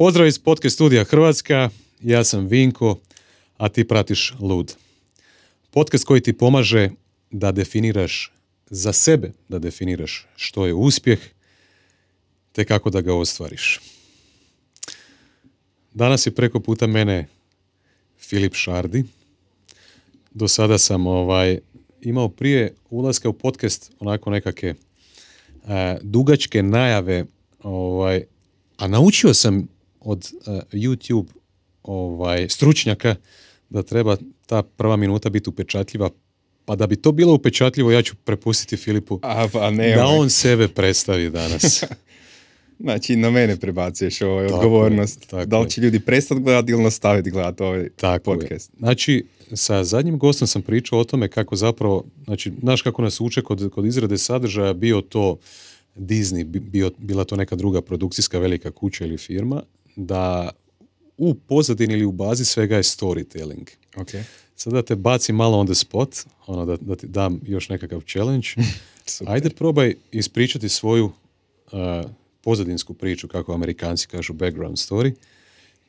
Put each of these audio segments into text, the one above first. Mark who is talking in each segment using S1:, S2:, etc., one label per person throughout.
S1: Pozdrav iz podcast studija Hrvatska, ja sam Vinko, a ti pratiš Lud. Podcast koji ti pomaže da definiraš za sebe, da definiraš što je uspjeh, te kako da ga ostvariš. Danas je preko puta mene Filip Šardi. Do sada sam ovaj, imao prije ulaska u podcast onako nekakve e, dugačke najave, ovaj, a naučio sam od e, YouTube ovaj, stručnjaka da treba ta prva minuta biti upečatljiva pa da bi to bilo upečatljivo, ja ću prepustiti Filipu
S2: A, pa ne,
S1: da
S2: ovaj.
S1: on sebe predstavi danas.
S2: Znači, na mene prebacuješ ovaj
S1: Tako je,
S2: odgovornost.
S1: tako
S2: da
S1: je.
S2: li će ljudi prestati gledati ili nastaviti gledati ovaj
S1: Tako je.
S2: podcast.
S1: Znači, sa zadnjim gostom sam pričao o tome kako zapravo, znači, znaš kako nas uče kod, kod izrade sadržaja, bio to Disney, bi- bio, bila to neka druga produkcijska velika kuća ili firma, da u pozadini ili u bazi svega je storytelling.
S2: Ok.
S1: Sad da te bacim malo on the spot, ono da, da ti dam još nekakav challenge. Ajde probaj ispričati svoju uh, pozadinsku priču, kako Amerikanci kažu background story.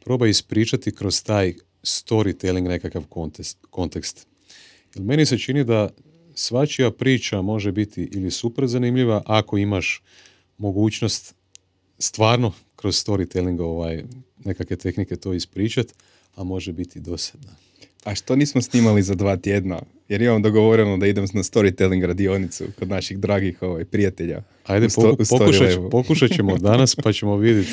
S1: Probaj ispričati kroz taj storytelling nekakav kontekst. kontekst. Jer meni se čini da svačija priča može biti ili super zanimljiva ako imaš mogućnost stvarno kroz storytelling ovaj, nekakve tehnike to ispričat, a može biti dosadna.
S2: A što nismo snimali za dva tjedna? Jer imam dogovoreno da idem na storytelling radionicu kod naših dragih ovaj, prijatelja.
S1: Ajde,
S2: sto-
S1: pokušat, pokušat ćemo danas pa ćemo vidjeti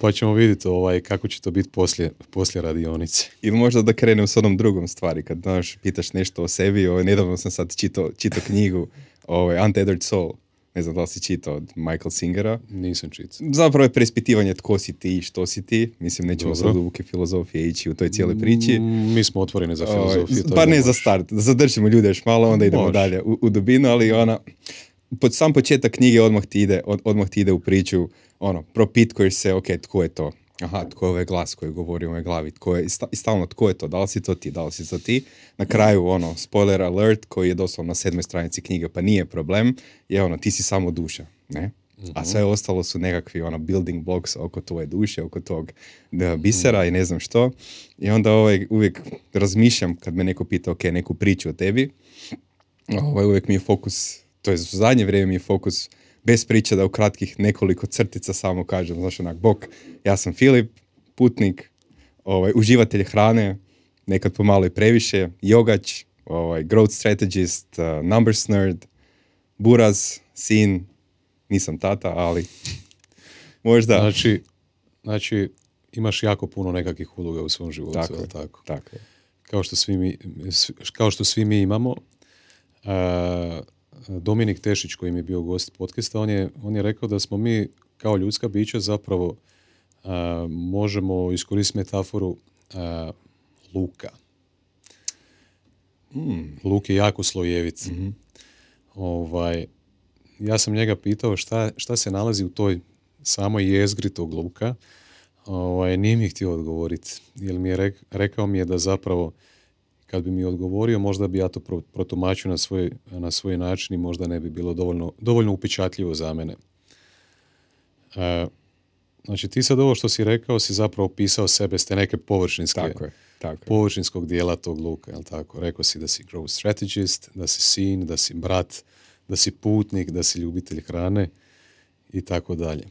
S1: pa ćemo vidjeti ovaj, kako će to biti poslije, poslije radionice.
S2: Ili možda da krenem s onom drugom stvari, kad znaš, pitaš nešto o sebi, ovaj, nedavno sam sad čitao, čitao knjigu ovaj, Untethered Soul, ne znam da li si čitao od Michael Singera.
S1: Nisam čitao.
S2: Zapravo je preispitivanje tko si ti i što si ti. Mislim, nećemo
S1: Dobro.
S2: sad duboke filozofije ići u toj cijeloj priči.
S1: Mm, Mi smo otvoreni za filozofiju.
S2: Pa ne za start, da zadržimo ljude još malo, onda idemo
S1: Može.
S2: dalje u, u dubinu, ali ona, pod sam početak knjige odmah ti ide, od, odmah ti ide u priču, ono, propitkuješ se, ok, tko je to? Aha, tko je ovaj glas koji govori u mojoj glavi, tko je, i sta- i stalno tko je to, da li si to ti, da li si to ti. Na kraju, ono, spoiler alert, koji je doslovno na sedmoj stranici knjige, pa nije problem, je ono, ti si samo duša, ne? A sve ostalo su nekakvi ono building blocks oko tvoje duše, oko tog da, bisera i ne znam što. I onda ovaj, uvijek razmišljam kad me neko pita ok, neku priču o tebi, ovaj, uvijek mi je fokus, to je u zadnje vrijeme mi je fokus bez priče da u kratkih nekoliko crtica samo kažem, znaš onak, bok, ja sam Filip, putnik, ovaj, uživatelj hrane, nekad pomalo i previše, jogač, ovaj, growth strategist, uh, numbers nerd, buraz, sin, nisam tata, ali možda...
S1: Znači, znači, imaš jako puno nekakvih uloga u svom životu.
S2: Tako je.
S1: tako?
S2: Tako je.
S1: Kao što svi mi, kao što svi mi imamo. a, Dominik Tešić koji mi je bio gost podcasta, on je, on je rekao da smo mi kao ljudska bića zapravo a, možemo iskoristiti metaforu a, luka. Luk je jako slojevit. Ovaj, ja sam njega pitao šta, šta se nalazi u toj samoj jezgri tog luka. Ovaj, nije mi htio odgovoriti. Jer mi je rek- rekao mi je da zapravo kad bi mi odgovorio, možda bi ja to pro- protumačio na svoj, na svoj način i možda ne bi bilo dovoljno, dovoljno upečatljivo za mene. E, znači ti sad ovo što si rekao si zapravo opisao sebe s te neke površinske,
S2: Tako je. Tako je.
S1: površinskog dijela tog luka, jel tako? Rekao si da si growth strategist, da si sin, da si brat, da si putnik, da si ljubitelj hrane i tako dalje.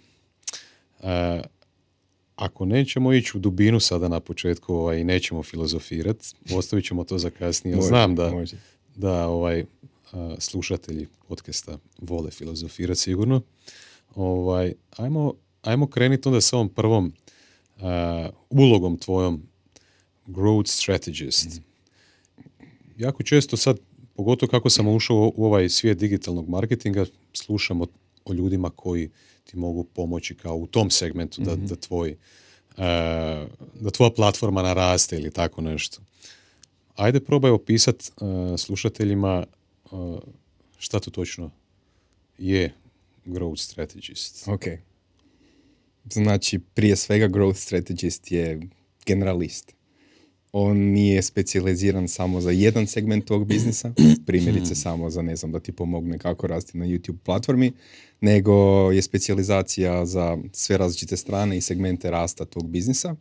S1: Ako nećemo ići u dubinu sada na početku ovaj, i nećemo filozofirati, ostavit ćemo to za kasnije.
S2: Može,
S1: Znam da,
S2: može.
S1: da ovaj, a, slušatelji podcasta vole filozofirati sigurno. Ovaj, ajmo, ajmo krenuti onda sa ovom prvom a, ulogom tvojom growth strategist. Jako često sad, pogotovo kako sam ušao u ovaj svijet digitalnog marketinga, slušam o, o ljudima koji ti mogu pomoći kao u tom segmentu da, da tvoj a, da tvoja platforma naraste ili tako nešto. Ajde probaj opisat uh, slušateljima uh, šta to točno je growth strategist.
S2: Ok. Znači, prije svega growth strategist je generalist. On nije specijaliziran samo za jedan segment tog biznisa, primjerice samo za, ne znam, da ti pomogne kako rasti na YouTube platformi, nego je specijalizacija za sve različite strane i segmente rasta tog biznisa.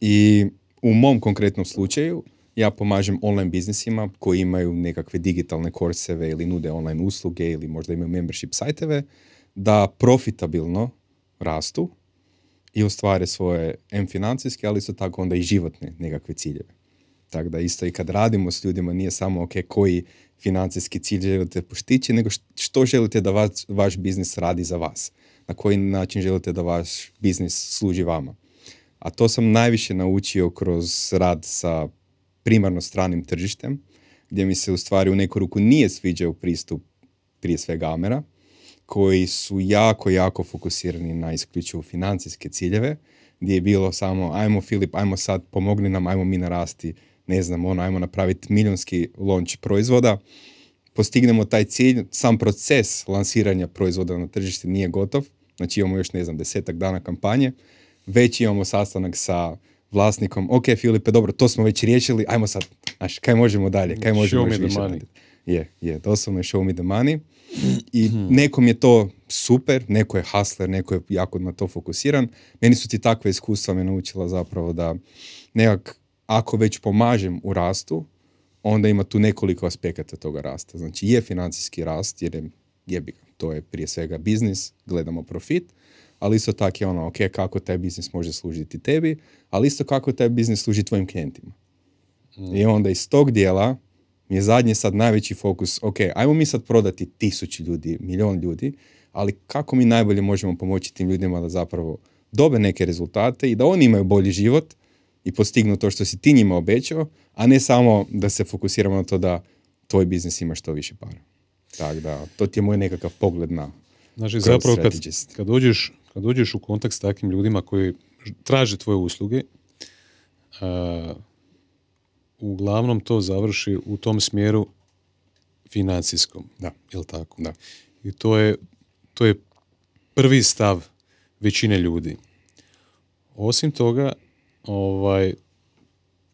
S2: I u mom konkretnom slučaju, ja pomažem online biznisima koji imaju nekakve digitalne korseve ili nude online usluge ili možda imaju membership sajteve, da profitabilno rastu i ostvare svoje M financijske, ali isto tako onda i životne nekakve ciljeve. Tako da isto i kad radimo s ljudima nije samo ok koji financijski cilj želite poštići, nego što želite da vaš, vaš biznis radi za vas. Na koji način želite da vaš biznis služi vama. A to sam najviše naučio kroz rad sa primarno stranim tržištem, gdje mi se u stvari u neku ruku nije sviđao pristup prije svega Amera, koji su jako, jako fokusirani na isključivo financijske ciljeve, gdje je bilo samo ajmo Filip, ajmo sad pomogni nam, ajmo mi narasti, ne znam, ono, ajmo napraviti milionski launch proizvoda, postignemo taj cilj, sam proces lansiranja proizvoda na tržište nije gotov, znači imamo još, ne znam, desetak dana kampanje, već imamo sastanak sa vlasnikom, ok Filipe, dobro, to smo već riješili, ajmo sad, znaš, kaj možemo dalje, kaj možemo
S1: show
S2: još
S1: me the
S2: više? Je, je, doslovno je show me the money. I nekom je to super, neko je hustler, neko je jako na to fokusiran. Meni su ti takve iskustva me naučila zapravo da nekak, ako već pomažem u rastu, onda ima tu nekoliko aspekata toga rasta. Znači je financijski rast, jer je jebi ga, to je prije svega biznis, gledamo profit, ali isto tako je ono, ok, kako taj biznis može služiti tebi, ali isto kako taj biznis služi tvojim klijentima. I onda iz tog dijela mi je zadnji sad najveći fokus, ok, ajmo mi sad prodati tisući ljudi, milion ljudi, ali kako mi najbolje možemo pomoći tim ljudima da zapravo dobe neke rezultate i da oni imaju bolji život i postignu to što si ti njima obećao, a ne samo da se fokusiramo na to da tvoj biznis ima što više para. Tako da, to ti je moj nekakav pogled na
S1: Znači, zapravo kad, kad, dođeš, kad dođeš u kontakt s takvim ljudima koji traže tvoje usluge, a, uglavnom to završi u tom smjeru financijskom.
S2: Da.
S1: Jel tako?
S2: Da.
S1: I to je, to je prvi stav većine ljudi. Osim toga, ovaj,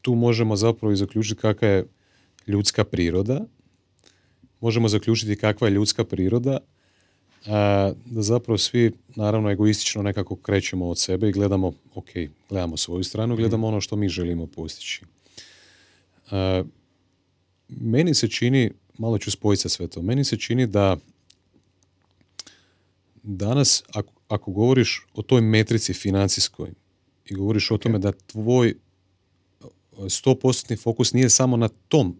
S1: tu možemo zapravo i zaključiti kakva je ljudska priroda. Možemo zaključiti kakva je ljudska priroda, a, da zapravo svi naravno egoistično nekako krećemo od sebe i gledamo, ok, gledamo svoju stranu, gledamo ono što mi želimo postići. Meni se čini, malo ću spojiti sa sve to, meni se čini da danas ako, ako govoriš o toj metrici financijskoj i govoriš o tome da tvoj 100% fokus nije samo na tom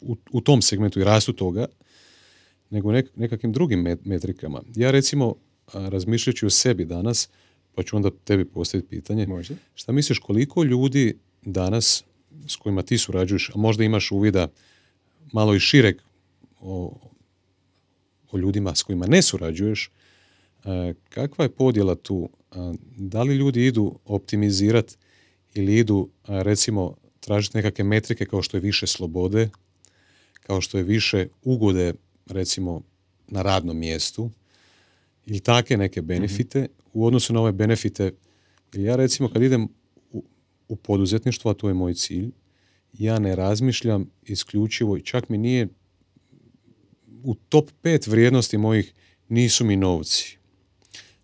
S1: u, u tom segmentu i rastu toga, nego nek, nekakvim drugim met- metrikama. Ja recimo razmišljajući o sebi danas, pa ću onda tebi postaviti pitanje,
S2: Može.
S1: šta misliš koliko ljudi danas s kojima ti surađuješ, a možda imaš uvida malo i šireg o, o ljudima s kojima ne surađuješ, e, kakva je podjela tu? A, Da li ljudi idu optimizirati ili idu, a, recimo, tražiti nekakve metrike kao što je više slobode, kao što je više ugode, recimo, na radnom mjestu, ili take neke benefite u odnosu na ove benefite. Ja recimo kad idem u, u poduzetništvo, a to je moj cilj, ja ne razmišljam isključivo i čak mi nije u top pet vrijednosti mojih nisu mi novci,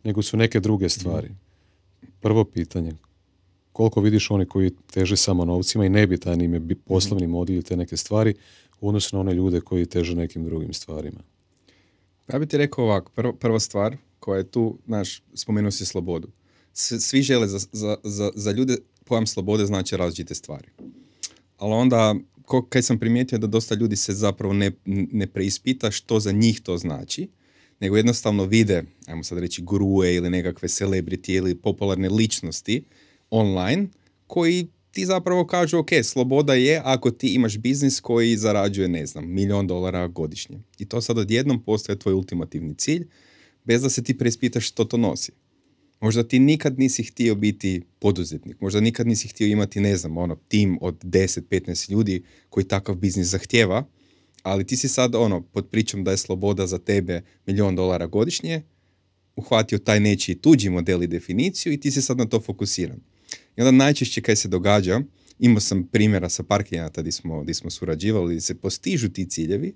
S1: nego su neke druge stvari. Prvo pitanje, koliko vidiš oni koji teže samo novcima i nebitan im je poslovni model i te neke stvari u odnosu na one ljude koji teže nekim drugim stvarima.
S2: Ja bih ti rekao ovako, prvo, prva stvar koja je tu, znaš, spomenuo si slobodu. Svi žele za, za, za ljude pojam slobode znači različite stvari. Ali onda, ko, kaj sam primijetio da dosta ljudi se zapravo ne, ne preispita što za njih to znači, nego jednostavno vide, ajmo sad reći, gurue ili nekakve celebrity ili popularne ličnosti online, koji ti zapravo kažu, ok, sloboda je ako ti imaš biznis koji zarađuje, ne znam, milion dolara godišnje. I to sad odjednom postaje tvoj ultimativni cilj, bez da se ti preispitaš što to nosi. Možda ti nikad nisi htio biti poduzetnik, možda nikad nisi htio imati, ne znam, ono, tim od 10-15 ljudi koji takav biznis zahtjeva, ali ti si sad, ono, pod pričom da je sloboda za tebe milion dolara godišnje, uhvatio taj nečiji tuđi model i definiciju i ti si sad na to fokusiran. I onda najčešće kaj se događa, imao sam primjera sa par klijenata di smo, smo surađivali, di se postižu ti ciljevi,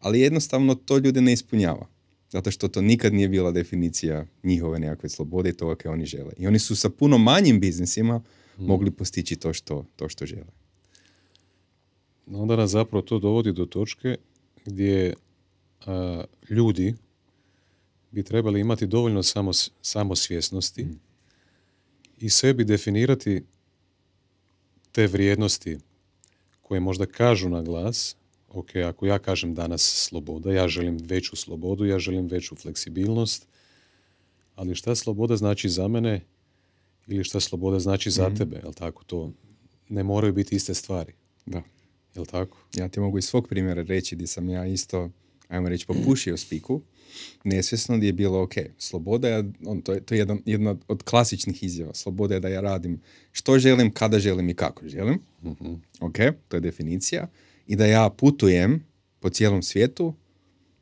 S2: ali jednostavno to ljude ne ispunjava. Zato što to nikad nije bila definicija njihove nekakve slobode i toga koje oni žele. I oni su sa puno manjim biznisima mogli postići to što, to što žele.
S1: onda nas zapravo to dovodi do točke gdje a, ljudi bi trebali imati dovoljno samos, samosvjesnosti i sebi definirati te vrijednosti koje možda kažu na glas, ok, ako ja kažem danas sloboda, ja želim veću slobodu, ja želim veću fleksibilnost, ali šta sloboda znači za mene ili šta sloboda znači za
S2: Mhm.
S1: tebe, jel tako? To ne moraju biti iste stvari,
S2: Da.
S1: jel tako?
S2: Ja ti mogu iz svog primjera reći di sam ja isto, ajmo reći, popušio spiku, nesvjesno gdje je bilo, ok, sloboda je, on, to je, to je jedan, jedna od klasičnih izjava, sloboda je da ja radim što želim, kada želim i kako želim, ok, to je definicija, i da ja putujem po cijelom svijetu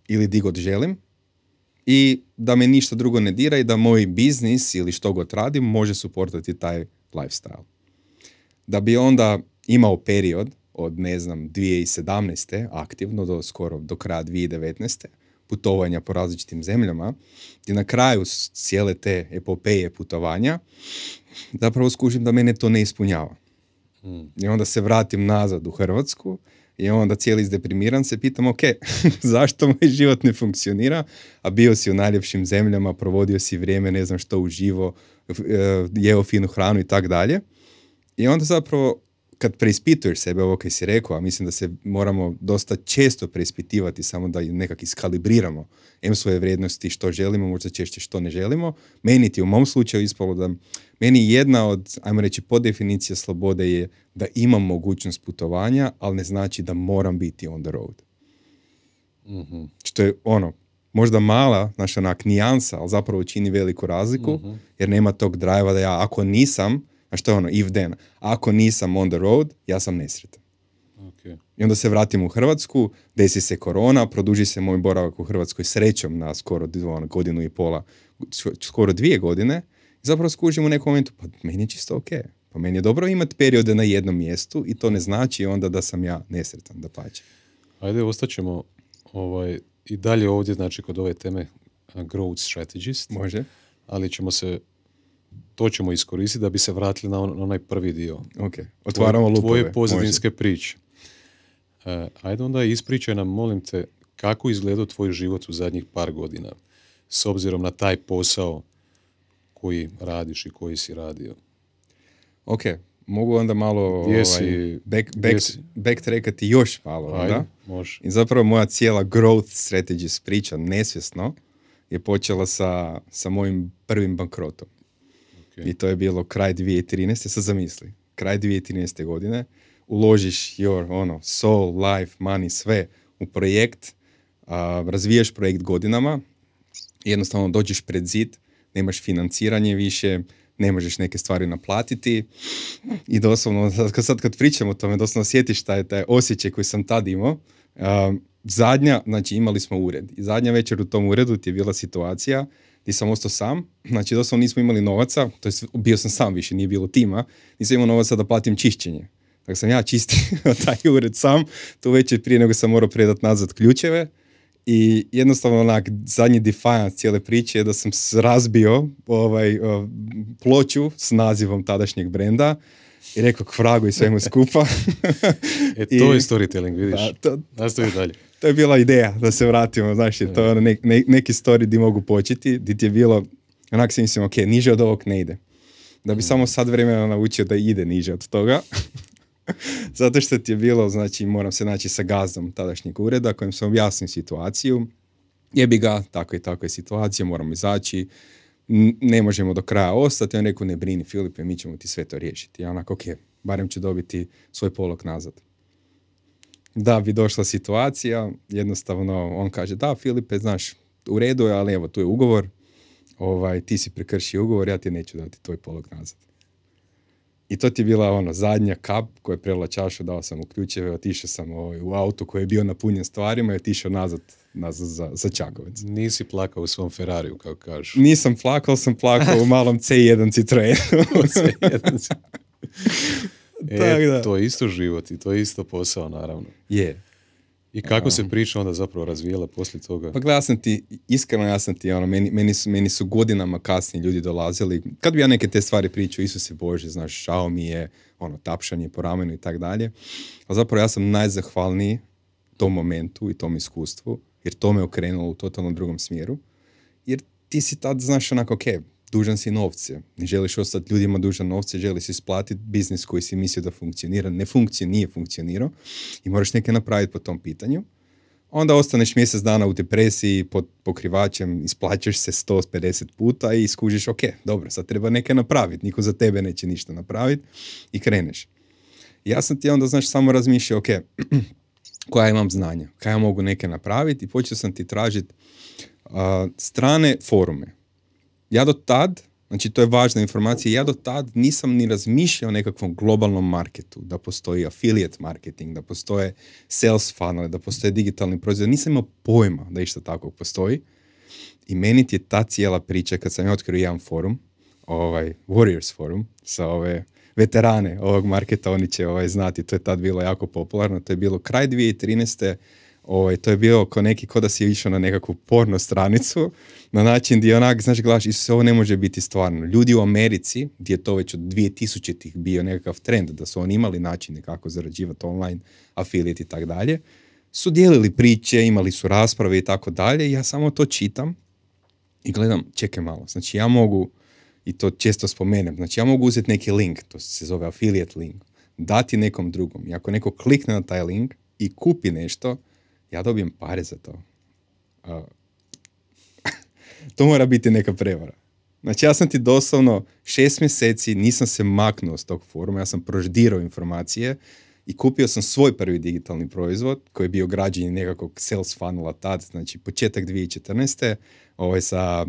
S2: ili di god želim i da me ništa drugo ne dira i da moj biznis ili što god radim može suportati taj lifestyle da bi onda imao period od, ne znam, 2017. aktivno do skoro do kraja 2019. putovanja po različitim zemljama i na kraju cijele te epopeje putovanja zapravo skužim da mene to ne ispunjava. I onda se vratim nazad u Hrvatsku i onda cijeli izdeprimiran se pitam, ok, zašto moj život ne funkcionira, a bio si u najljepšim zemljama, provodio si vrijeme, ne znam što uživo, e, jeo finu hranu i tak dalje. I onda zapravo kad preispituješ sebe, ovo kaj si rekao, a mislim da se moramo dosta često preispitivati samo da nekak iskalibriramo em svoje vrijednosti, što želimo, možda češće što ne želimo. Meni ti u mom slučaju ispalo da meni jedna od, ajmo reći, podefinicija slobode je da imam mogućnost putovanja, ali ne znači da moram biti on the road. Što je ono, možda mala, znaš onak, nijansa, ali zapravo čini veliku razliku, jer nema tog drajva da ja, ako nisam, a što je ono, if then, ako nisam on the road, ja sam nesretan.
S1: Ok.
S2: I onda se vratim u Hrvatsku, desi se korona, produži se moj boravak u Hrvatskoj srećom na skoro ono, godinu i pola, skoro dvije godine. I zapravo skužim u nekom momentu, pa meni je čisto ok. Pa meni je dobro imati periode na jednom mjestu i to ne znači onda da sam ja nesretan, da pače.
S1: Ajde, ostaćemo ovaj, i dalje ovdje, znači kod ove teme growth strategist,
S2: Može?
S1: ali ćemo se, to ćemo iskoristiti da bi se vratili na, on- na onaj prvi dio.
S2: Ok. Otvaramo lupove.
S1: tvoje pozadinske priče. E, ajde onda ispričaj nam, molim te, kako izgledao tvoj život u zadnjih par godina, s obzirom na taj posao koji radiš i koji si radio.
S2: Ok, mogu onda malo
S1: Gdje
S2: ovaj, back, back,
S1: si?
S2: backtrackati još malo.
S1: Ajde,
S2: onda.
S1: može.
S2: I zapravo moja cijela growth strategies priča nesvjesno je počela sa, sa mojim prvim bankrotom.
S1: Ok.
S2: I to je bilo kraj 2013. Sad zamisli, kraj 2013. godine uložiš your ono, soul, life, money, sve u projekt, a, razvijaš projekt godinama, jednostavno dođeš pred zid, nemaš financiranje više, ne možeš neke stvari naplatiti i doslovno, sad kad pričam o tome, doslovno sjetiš taj, taj osjećaj koji sam tad imao. Um, zadnja, znači imali smo ured i zadnja večer u tom uredu ti je bila situacija gdje sam ostao sam, znači doslovno nismo imali novaca, to bio sam sam više, nije bilo tima, nisam imao novaca da platim čišćenje. Tako sam ja čistio taj ured sam, tu večer prije nego sam morao predat nazad ključeve i jednostavno onak zadnji defiance cijele priče je da sam razbio ovaj, o, ploču s nazivom tadašnjeg brenda i rekao k vragu i svemu skupa.
S1: E,
S2: I-
S1: to je storytelling, vidiš.
S2: Da, to,
S1: Nastavi dalje.
S2: To je bila ideja da se vratimo, znaš, jer to je ono ne- ne- neki story di mogu početi, di ti je bilo, onak si mislim, ok, niže od ovog ne ide. Da bi samo sad vremena naučio da ide niže od toga. Zato što ti je bilo, znači, moram se naći sa gazdom tadašnjeg ureda kojem sam objasnio situaciju. Jebi ga, tako i tako je situacija, moramo izaći, n- ne možemo do kraja ostati. On rekao, ne brini Filipe, mi ćemo ti sve to riješiti. Ja onako, ok, barem ću dobiti svoj polog nazad da bi došla situacija, jednostavno on kaže, da Filipe, znaš, u redu je, ali evo, tu je ugovor, ovaj, ti si prekršio ugovor, ja ti neću dati tvoj polog nazad. I to ti je bila ono zadnja kap koja je prela čašu, dao sam mu ključeve, otišao sam ovaj, u auto koji je bio napunjen stvarima i otišao nazad, nazad za, za Čakovec.
S1: Nisi plakao u svom Ferrariju, kao kažu.
S2: Nisam plakao, sam plakao u malom C1 Citroenu.
S1: E,
S2: Tak da.
S1: to je isto život i to je isto posao, naravno.
S2: Je.
S1: I kako se priča onda zapravo razvijela poslije toga?
S2: Pa gledaj, ja sam ti, iskreno ja sam ti, ono, meni, meni, su, meni su godinama kasnije ljudi dolazili, kad bi ja neke te stvari pričao, Isuse Bože, znaš, šao mi je, ono, tapšanje po ramenu i tak dalje, ali zapravo ja sam najzahvalniji tom momentu i tom iskustvu, jer to me okrenulo u totalno drugom smjeru, jer ti si tad, znaš, onako, ok, dužan si novce, ne želiš ostati ljudima dužan novce, želiš isplatiti biznis koji si mislio da funkcionira, ne funkcija, nije funkcionirao i moraš neke napraviti po tom pitanju. Onda ostaneš mjesec dana u depresiji pod pokrivačem, isplaćaš se 150 puta i skužiš, ok, dobro, sad treba neke napraviti, niko za tebe neće ništa napraviti i kreneš. Ja sam ti onda, znaš, samo razmišljao, ok, koja imam znanja, kaj ja mogu neke napraviti i počeo sam ti tražiti strane forume. Ja do tad, znači to je važna informacija, ja do tad nisam ni razmišljao o nekakvom globalnom marketu, da postoji affiliate marketing, da postoje sales funnel, da postoje digitalni proizvod. Nisam imao pojma da išta takvog postoji. I meni ti je ta cijela priča, kad sam ja otkrio jedan forum, ovaj Warriors forum, sa ove veterane ovog marketa, oni će ovaj, znati, to je tad bilo jako popularno, to je bilo kraj 2013. Ovaj, to je bio ko neki, ko da si išao na nekakvu porno stranicu, na način gdje onak, znaš, gledaš, Isuse, ovo ne može biti stvarno. Ljudi u Americi, gdje je to već od 2000-ih bio nekakav trend, da su oni imali načine kako zarađivati online, affiliate i tako dalje, su dijelili priče, imali su rasprave i tako dalje, ja samo to čitam i gledam, čekaj malo, znači ja mogu, i to često spomenem, znači ja mogu uzeti neki link, to se zove affiliate link, dati nekom drugom i ako neko klikne na taj link i kupi nešto, ja dobijem pare za to. to mora biti neka prevara. Znači ja sam ti doslovno šest mjeseci nisam se maknuo s tog foruma, ja sam proždirao informacije i kupio sam svoj prvi digitalni proizvod koji je bio građen nekakvog sales funnela tad, znači početak 2014. Ovaj, sa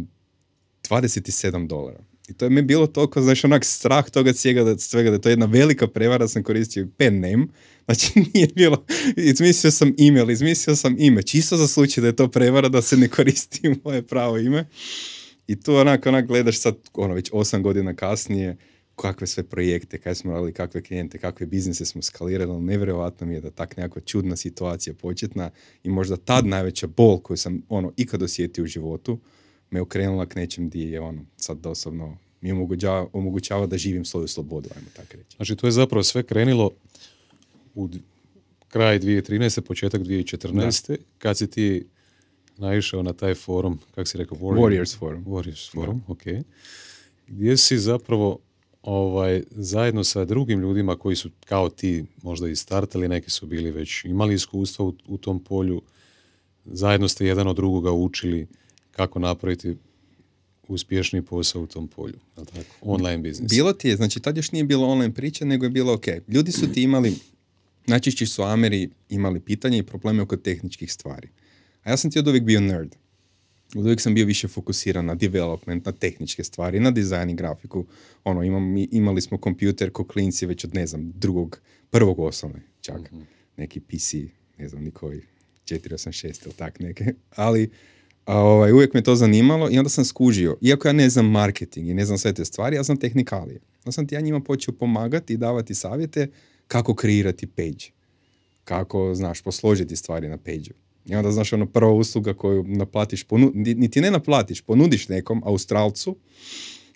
S2: 27 dolara. I to je mi bilo toliko, znači onak strah toga cijega da, svega, da je to jedna velika prevara, sam koristio pen name, znači nije bilo, izmislio sam email, izmislio sam ime, čisto za slučaj da je to prevara, da se ne koristi moje pravo ime. I tu onak, onak gledaš sad, ono, već osam godina kasnije, kakve sve projekte, kaj smo radili, kakve klijente, kakve biznise smo skalirali, ali nevjerojatno mi je da tak nekakva čudna situacija početna i možda tad najveća bol koju sam ono ikad osjetio u životu, me okrenula k nečem di je ono, sad doslovno mi omogućava, omogućava da živim svoju slobodu, ajmo tako reći.
S1: Znači to je zapravo sve krenilo u kraj 2013. početak 2014. Da. kad si ti naišao na taj forum, kako si rekao?
S2: Warrior, Warriors forum.
S1: Warriors forum, ok. Gdje si zapravo ovaj, zajedno sa drugim ljudima koji su kao ti možda i startali, neki su bili već imali iskustva u, u tom polju, zajedno ste jedan od drugoga učili kako napraviti uspješni posao u tom polju, tako? online biznis.
S2: Bilo ti je, znači tad još nije bilo online priče, nego je bilo ok. Ljudi su ti imali, najčešće su Ameri imali pitanje i probleme oko tehničkih stvari. A ja sam ti od uvijek bio nerd. Od uvijek sam bio više fokusiran na development, na tehničke stvari, na dizajn i grafiku. Ono, imam, imali smo kompjuter ko klinci već od, ne znam, drugog, prvog osnovne čak. Mhm. Neki PC, ne znam, ni koji, 486 ili tak neke. Ali a ovaj, uvijek me to zanimalo i onda sam skužio, iako ja ne znam marketing i ne znam sve te stvari, ja znam tehnikalije. Onda sam ti ja njima počeo pomagati i davati savjete kako kreirati page. Kako, znaš, posložiti stvari na page I onda, znaš, ono prva usluga koju naplatiš, ponu, niti ne naplatiš, ponudiš nekom Australcu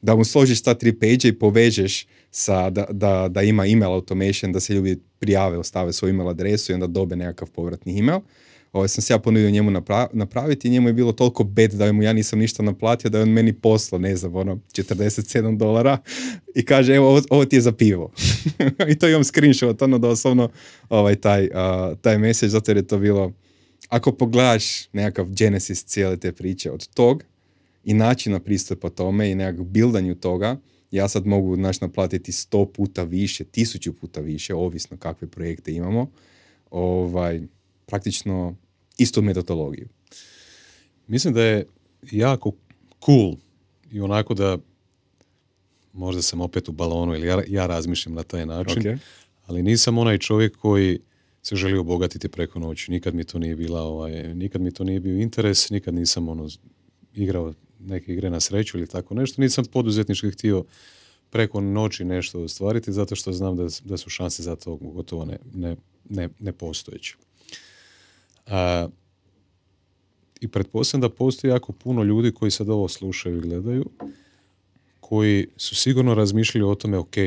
S2: da mu složiš ta tri page i povežeš sa, da, da, da ima email automation, da se ljudi prijave, ostave svoju email adresu i onda dobe nekakav povratni email ovaj, sam se ja ponudio njemu napraviti i njemu je bilo toliko bed da mu ja nisam ništa naplatio da je on meni poslo, ne znam, ono, 47 dolara i kaže, evo, ovo, ovo ti je za pivo. I to imam screenshot, ono, doslovno, ovaj, taj, uh, taj message, zato jer je to bilo, ako pogledaš nekakav genesis cijele te priče od tog i načina pristupa tome i nekak bildanju toga, ja sad mogu naš naplatiti sto puta više, tisuću puta više, ovisno kakve projekte imamo. Ovaj, praktično istu metodologiju.
S1: Mislim da je jako cool i onako da možda sam opet u balonu ili ja, ja razmišljam na taj način, ali nisam onaj čovjek koji se želi obogatiti preko noći. Nikad mi to nije bila, ovaj, nikad mi to nije bio interes, nikad nisam ono igrao neke igre na sreću ili tako nešto, nisam poduzetnički htio preko noći nešto ostvariti zato što znam da, da su šanse za to gotovo ne, ne, ne, nepostojeće. A, I pretpostavljam da postoji jako puno ljudi koji sad ovo slušaju i gledaju, koji su sigurno razmišljali o tome, ok,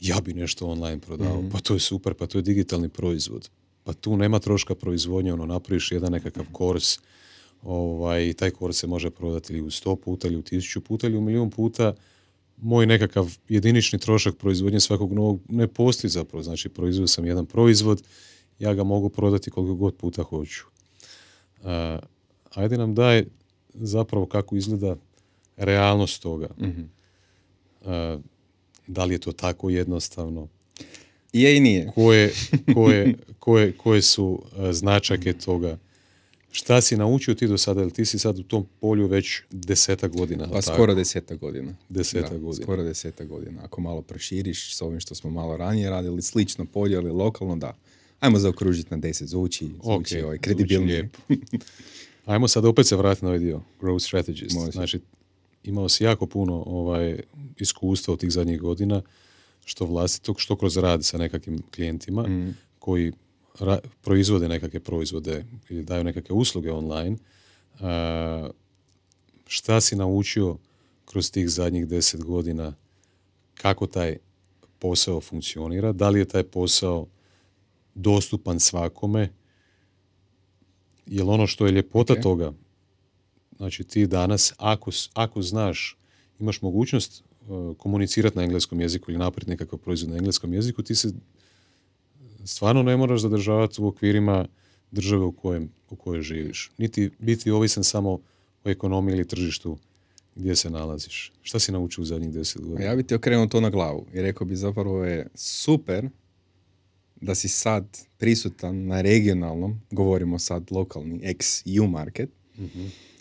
S1: ja bi nešto online prodao,
S2: Mhm.
S1: pa to je super, pa to je digitalni proizvod, pa tu nema troška proizvodnje, ono, napraviš jedan nekakav kurs, ovaj, taj kurs se može prodati ili u sto puta, ili u tisuću puta, ili u milijun puta, moj nekakav jedinični trošak proizvodnje svakog novog ne postoji zapravo, znači proizvodio sam jedan proizvod, ja ga mogu prodati koliko god puta hoću. A, ajde nam daj zapravo kako izgleda realnost toga.
S2: Mhm.
S1: A, da li je to tako jednostavno?
S2: Je i nije.
S1: Koje, koje, koje, koje su a, značake toga? Šta si naučio ti do sada? Jer ti si sad u tom polju već deseta godina. jel
S2: Pa skoro deseta godina.
S1: Deseta
S2: Da,
S1: godina.
S2: Skoro deseta godina. Ako malo proširiš s ovim što smo malo ranije radili, slično polje, ali lokalno, da. Ajmo zaokružiti na deset, zvuči, zvuči
S1: Ok,
S2: ovaj, kredibilnije.
S1: Ajmo sad opet se vratiti na ovaj dio, growth strategist.
S2: Može.
S1: Znači, imao si jako puno ovaj, iskustva u tih zadnjih godina, što vlastitog, što kroz rad sa nekakvim klijentima
S2: Mhm.
S1: koji ra- proizvode nekakve proizvode ili daju nekakve usluge online. A, šta si naučio kroz tih zadnjih deset godina kako taj posao funkcionira? Da li je taj posao dostupan svakome? Jel ono što je ljepota
S2: Ok.
S1: toga, znači ti danas, ako, ako znaš, imaš mogućnost uh, komunicirati na engleskom jeziku ili napraviti nekakav proizvod na engleskom jeziku, ti se stvarno ne moraš zadržavati u okvirima države u, kojem, u kojoj živiš. Niti biti ovisan samo o ekonomiji ili tržištu gdje se nalaziš. Šta si naučio u zadnjih deset godina?
S2: Ja bi ti okrenuo to na glavu i rekao bi zapravo je super da si sad prisutan na regionalnom, govorimo sad lokalni ex-EU market,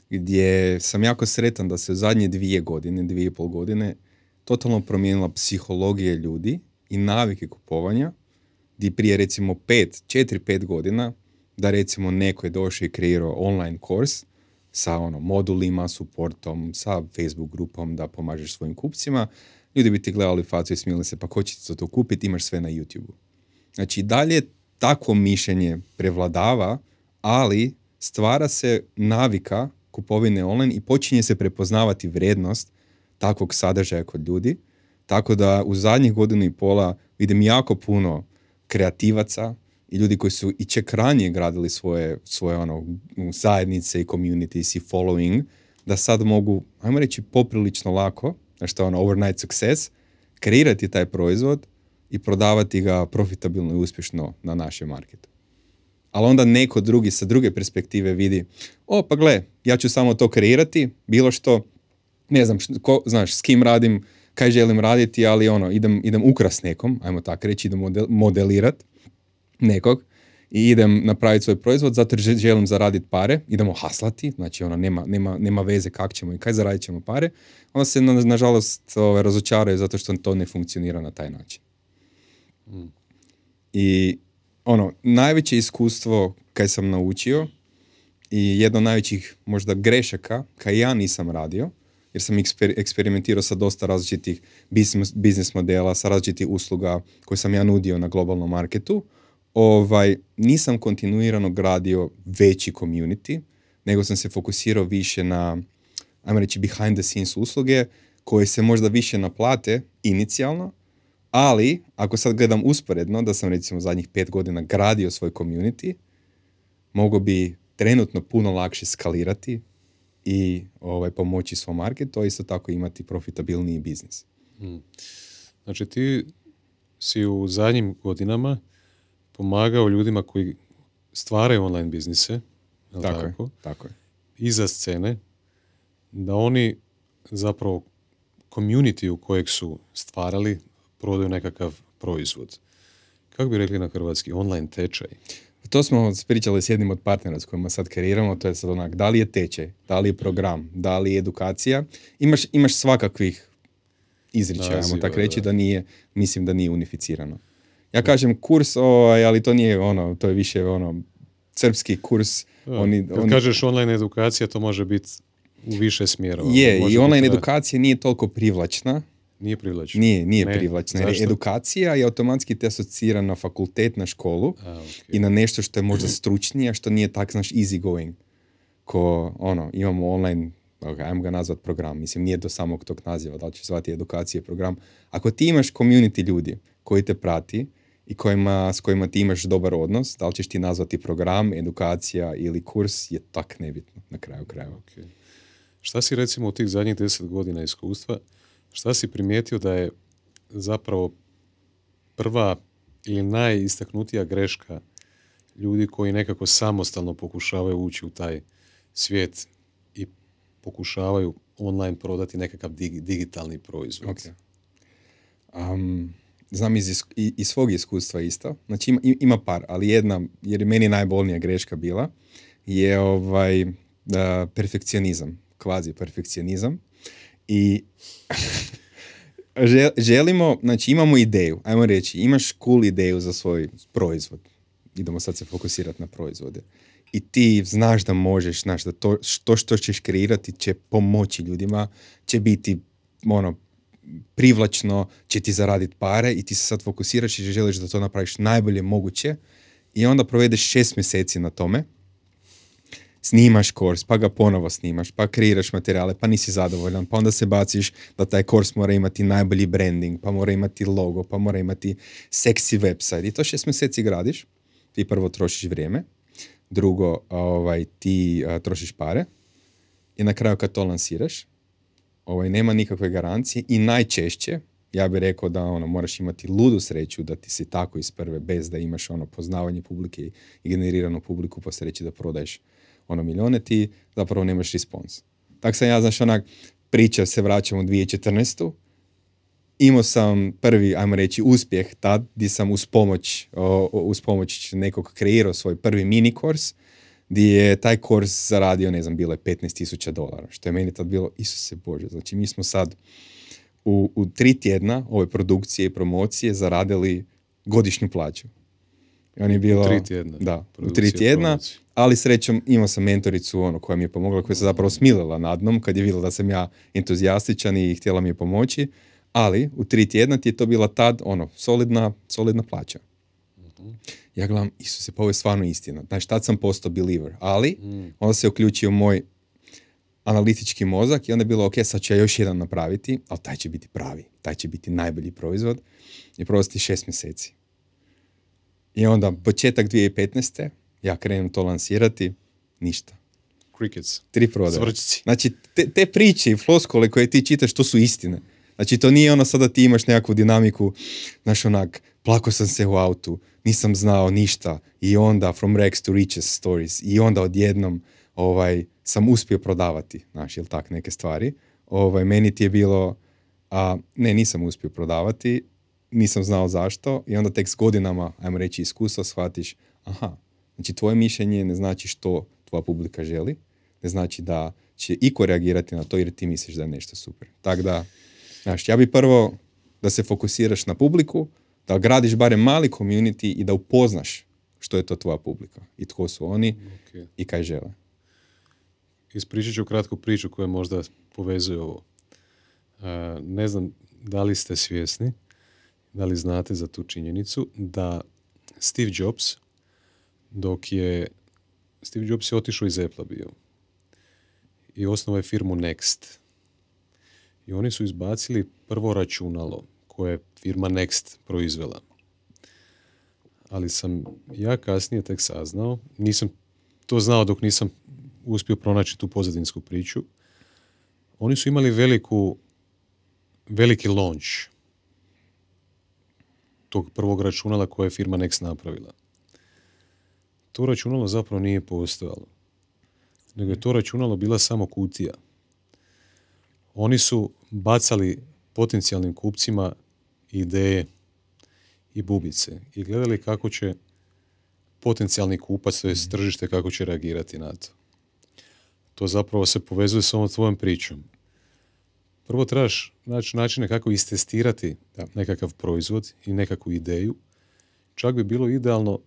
S2: gdje sam jako sretan da se u zadnje dvije godine, dvije i pol godine, totalno promijenila psihologija ljudi i navike kupovanja, gdje prije recimo pet, četiri, pet godina, da recimo neko je došao i kreirao online kurs sa ono, modulima, suportom, sa Facebook grupom da pomažeš svojim kupcima, ljudi bi ti gledali facu i smijeli se, pa ko će ti to kupiti, imaš sve na YouTube-u. Znači, dalje takvo mišljenje prevladava, ali stvara se navika kupovine online i počinje se prepoznavati vrijednost takvog sadržaja kod ljudi. Tako da u zadnjih godinu i pola vidim jako puno kreativaca i ljudi koji su i čak ranije gradili svoje, svoje ono, zajednice i communities i following, da sad mogu, ajmo reći, poprilično lako, znači to je ono overnight success, kreirati taj proizvod i prodavati ga profitabilno i uspješno na našem marketu. Ali onda neko drugi sa druge perspektive vidi, o pa gle, ja ću samo to kreirati, bilo što, ne znam, ko, znaš, s kim radim, kaj želim raditi, ali ono, idem, idem ukras nekom, ajmo tako reći, idem model, modelirat nekog i idem napraviti svoj proizvod zato želim zaraditi pare, idemo haslati, znači ono, nema, nema, nema veze kak ćemo i kaj zaradit ćemo pare, onda se na, nažalost ovaj, razočaraju zato što to ne funkcionira na taj način. I ono, najveće iskustvo kaj sam naučio i jedna od najvećih možda grešaka kaj ja nisam radio, jer sam eksper- eksperimentirao sa dosta različitih biznis modela, sa različitih usluga koje sam ja nudio na globalnom marketu, ovaj, nisam kontinuirano gradio veći community, nego sam se fokusirao više na, ajmo reći, behind the scenes usluge koje se možda više naplate inicijalno, ali ako sad gledam usporedno, da sam recimo zadnjih pet godina gradio svoj community, mogo bi trenutno puno lakše skalirati i ovaj, pomoći svom marketu, a isto tako imati profitabilniji biznis.
S1: Znači ti si u zadnjim godinama pomagao ljudima koji stvaraju online biznise,
S2: Tako,
S1: tako,
S2: je, tako je.
S1: iza scene, da oni zapravo community u kojeg su stvarali prodaju nekakav proizvod. Kako bi rekli na hrvatski? Online tečaj.
S2: To smo pričali s jednim od partnera s kojima sad kreiramo, to je sad onak, da li je tečaj, da li je program, da li je edukacija. Imaš, imaš svakakvih izričaja, ajmo tako reći,
S1: da.
S2: da nije, mislim da nije unificirano. Ja kažem kurs, ovaj, ali to nije ono, to je više ono, srpski kurs. Oni,
S1: Kad
S2: oni-
S1: kažeš online edukacija, to može biti u više smjerova.
S2: je,
S1: Može
S2: i online edukacija nije toliko privlačna,
S1: Nije privlačno.
S2: Nije, nije
S1: Ne,
S2: privlačno. Jer edukacija je automatski te asocira na fakultet, na školu
S1: A, ok.
S2: i na nešto što je možda stručnije, što nije tak, znaš, easy going. Ko, ono, imamo online, ok, ajmo ga nazvat program, mislim, nije do samog tog naziva, da li će zvati edukacije program. Ako ti imaš community ljudi koji te prati i kojima, s kojima ti imaš dobar odnos, da li ćeš ti nazvati program, edukacija ili kurs, je tak nebitno na kraju krajeva.
S1: Ok. Šta si recimo u tih zadnjih deset godina iskustva, šta si primijetio da je zapravo prva ili najistaknutija greška ljudi koji nekako samostalno pokušavaju ući u taj svijet i pokušavaju online prodati nekakav digi- digitalni proizvod.
S2: Ok. Um, znam iz, isk- i- iz svog iskustva isto. Znači ima, ima par, ali jedna, jer je meni najbolnija greška bila, je ovaj da, perfekcionizam, kvazi perfekcionizam. I žel- želimo, znači imamo ideju, ajmo reći, imaš cool ideju za svoj proizvod. Idemo sad se fokusirati na proizvode. I ti znaš da možeš, znaš da to što, što ćeš kreirati će pomoći ljudima, će biti ono, privlačno, će ti zaraditi pare i ti se sad fokusiraš i želiš da to napraviš najbolje moguće i onda provedeš šest mjeseci na tome, snimaš kurs, pa ga ponovo snimaš, pa kreiraš materijale, pa nisi zadovoljan, pa onda se baciš da taj kurs mora imati najbolji branding, pa mora imati logo, pa mora imati seksi website. I to šest mjeseci gradiš, ti prvo trošiš vrijeme, drugo ovaj, ti a, trošiš pare i na kraju kad to lansiraš, ovaj, nema nikakve garancije i najčešće, ja bih rekao da ono, moraš imati ludu sreću da ti se tako iz prve, bez da imaš ono poznavanje publike i generiranu publiku pa se reći da prodaješ ono milijone, ti zapravo nemaš respons. Tako sam ja, znaš, onak, priča se vraćam u 2014. Imao sam prvi, ajmo reći, uspjeh tad, gdje sam uz pomoć, o, uz pomoć nekog kreirao svoj prvi mini kurs, gdje je taj kurs zaradio, ne znam, bilo je 15.000 dolara, što je meni tad bilo, Isuse Bože, znači mi smo sad u, u tri tjedna ove produkcije i promocije zaradili godišnju plaću. I on je bilo...
S1: tri tjedna
S2: Da, u tri tjedna,
S1: promocije.
S2: Ali srećom imao sam mentoricu ono, koja mi je pomogla, koja se zapravo smilila nad mnom kad je vidjela da sam ja entuzijastičan i htjela mi je pomoći, ali u tri tjedna ti je to bila tad ono, solidna, solidna plaća. Ja gledam, Isuse, pa ovo je stvarno istina. Znači, tad sam postao believer, ali onda se uključio moj analitički mozak i onda je bilo, ok, sad ću ja još jedan napraviti, ali taj će biti pravi, taj će biti najbolji proizvod i provesti šest mjeseci. I onda početak 2015. ja krenem to lansirati, ništa.
S1: Crickets.
S2: Tri prodaje. Znači, te, te priče i floskole koje ti čitaš, to su istine. Znači, to nije ono sada ti imaš nekakvu dinamiku, znaš onak, plako sam se u autu, nisam znao ništa i onda from rags to riches stories i onda odjednom ovaj, sam uspio prodavati, znaš, jel tak, neke stvari. Ovaj, meni ti je bilo, a, ne, nisam uspio prodavati, nisam znao zašto i onda tek s godinama, ajmo reći, iskustva shvatiš, aha, znači tvoje mišljenje ne znači što tvoja publika želi, ne znači da će iko reagirati na to jer ti misliš da je nešto super. Tako da, znaš, ja bi prvo da se fokusiraš na publiku, da gradiš barem mali community i da upoznaš što je to tvoja publika i tko su oni
S1: Ok.
S2: i kaj žele.
S1: Ispričat ću kratku priču koja možda povezuje ovo. A, ne znam da li ste svjesni, da li znate za tu činjenicu, da Steve Jobs, dok je Steve Jobs je otišao iz Apple bio i osnovao je firmu Next. I oni su izbacili prvo računalo koje je firma Next proizvela. Ali sam ja kasnije tek saznao, nisam to znao dok nisam uspio pronaći tu pozadinsku priču. Oni su imali veliku, veliki launch tog prvog računala koje je firma Next napravila. To računalo zapravo nije postojalo. Nego je to računalo bila samo kutija. Oni su bacali potencijalnim kupcima ideje i bubice i gledali kako će potencijalni kupac, to je tržište, kako će reagirati na to. To zapravo se povezuje s ovom tvojom pričom. Prvo trebaš naći načine kako istestirati nekakav proizvod i nekakvu ideju. Čak bi bilo idealno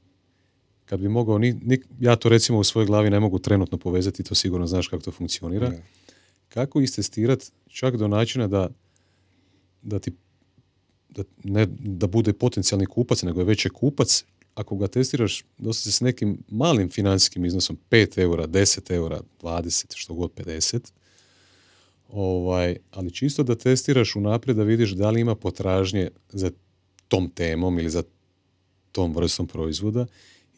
S1: kad bi mogao, ni, ni- ja to recimo u svojoj glavi ne mogu trenutno povezati, to sigurno znaš kako to funkcionira.
S2: Da.
S1: Kako istestirati čak do načina da da ti da, ne da bude potencijalni kupac, nego je već je kupac, ako ga testiraš dosta s nekim malim financijskim iznosom, 5 eura, 10 eura, 20, što god 50, ovaj, ali čisto da testiraš unaprijed da vidiš da li ima potražnje za tom temom ili za tom vrstom proizvoda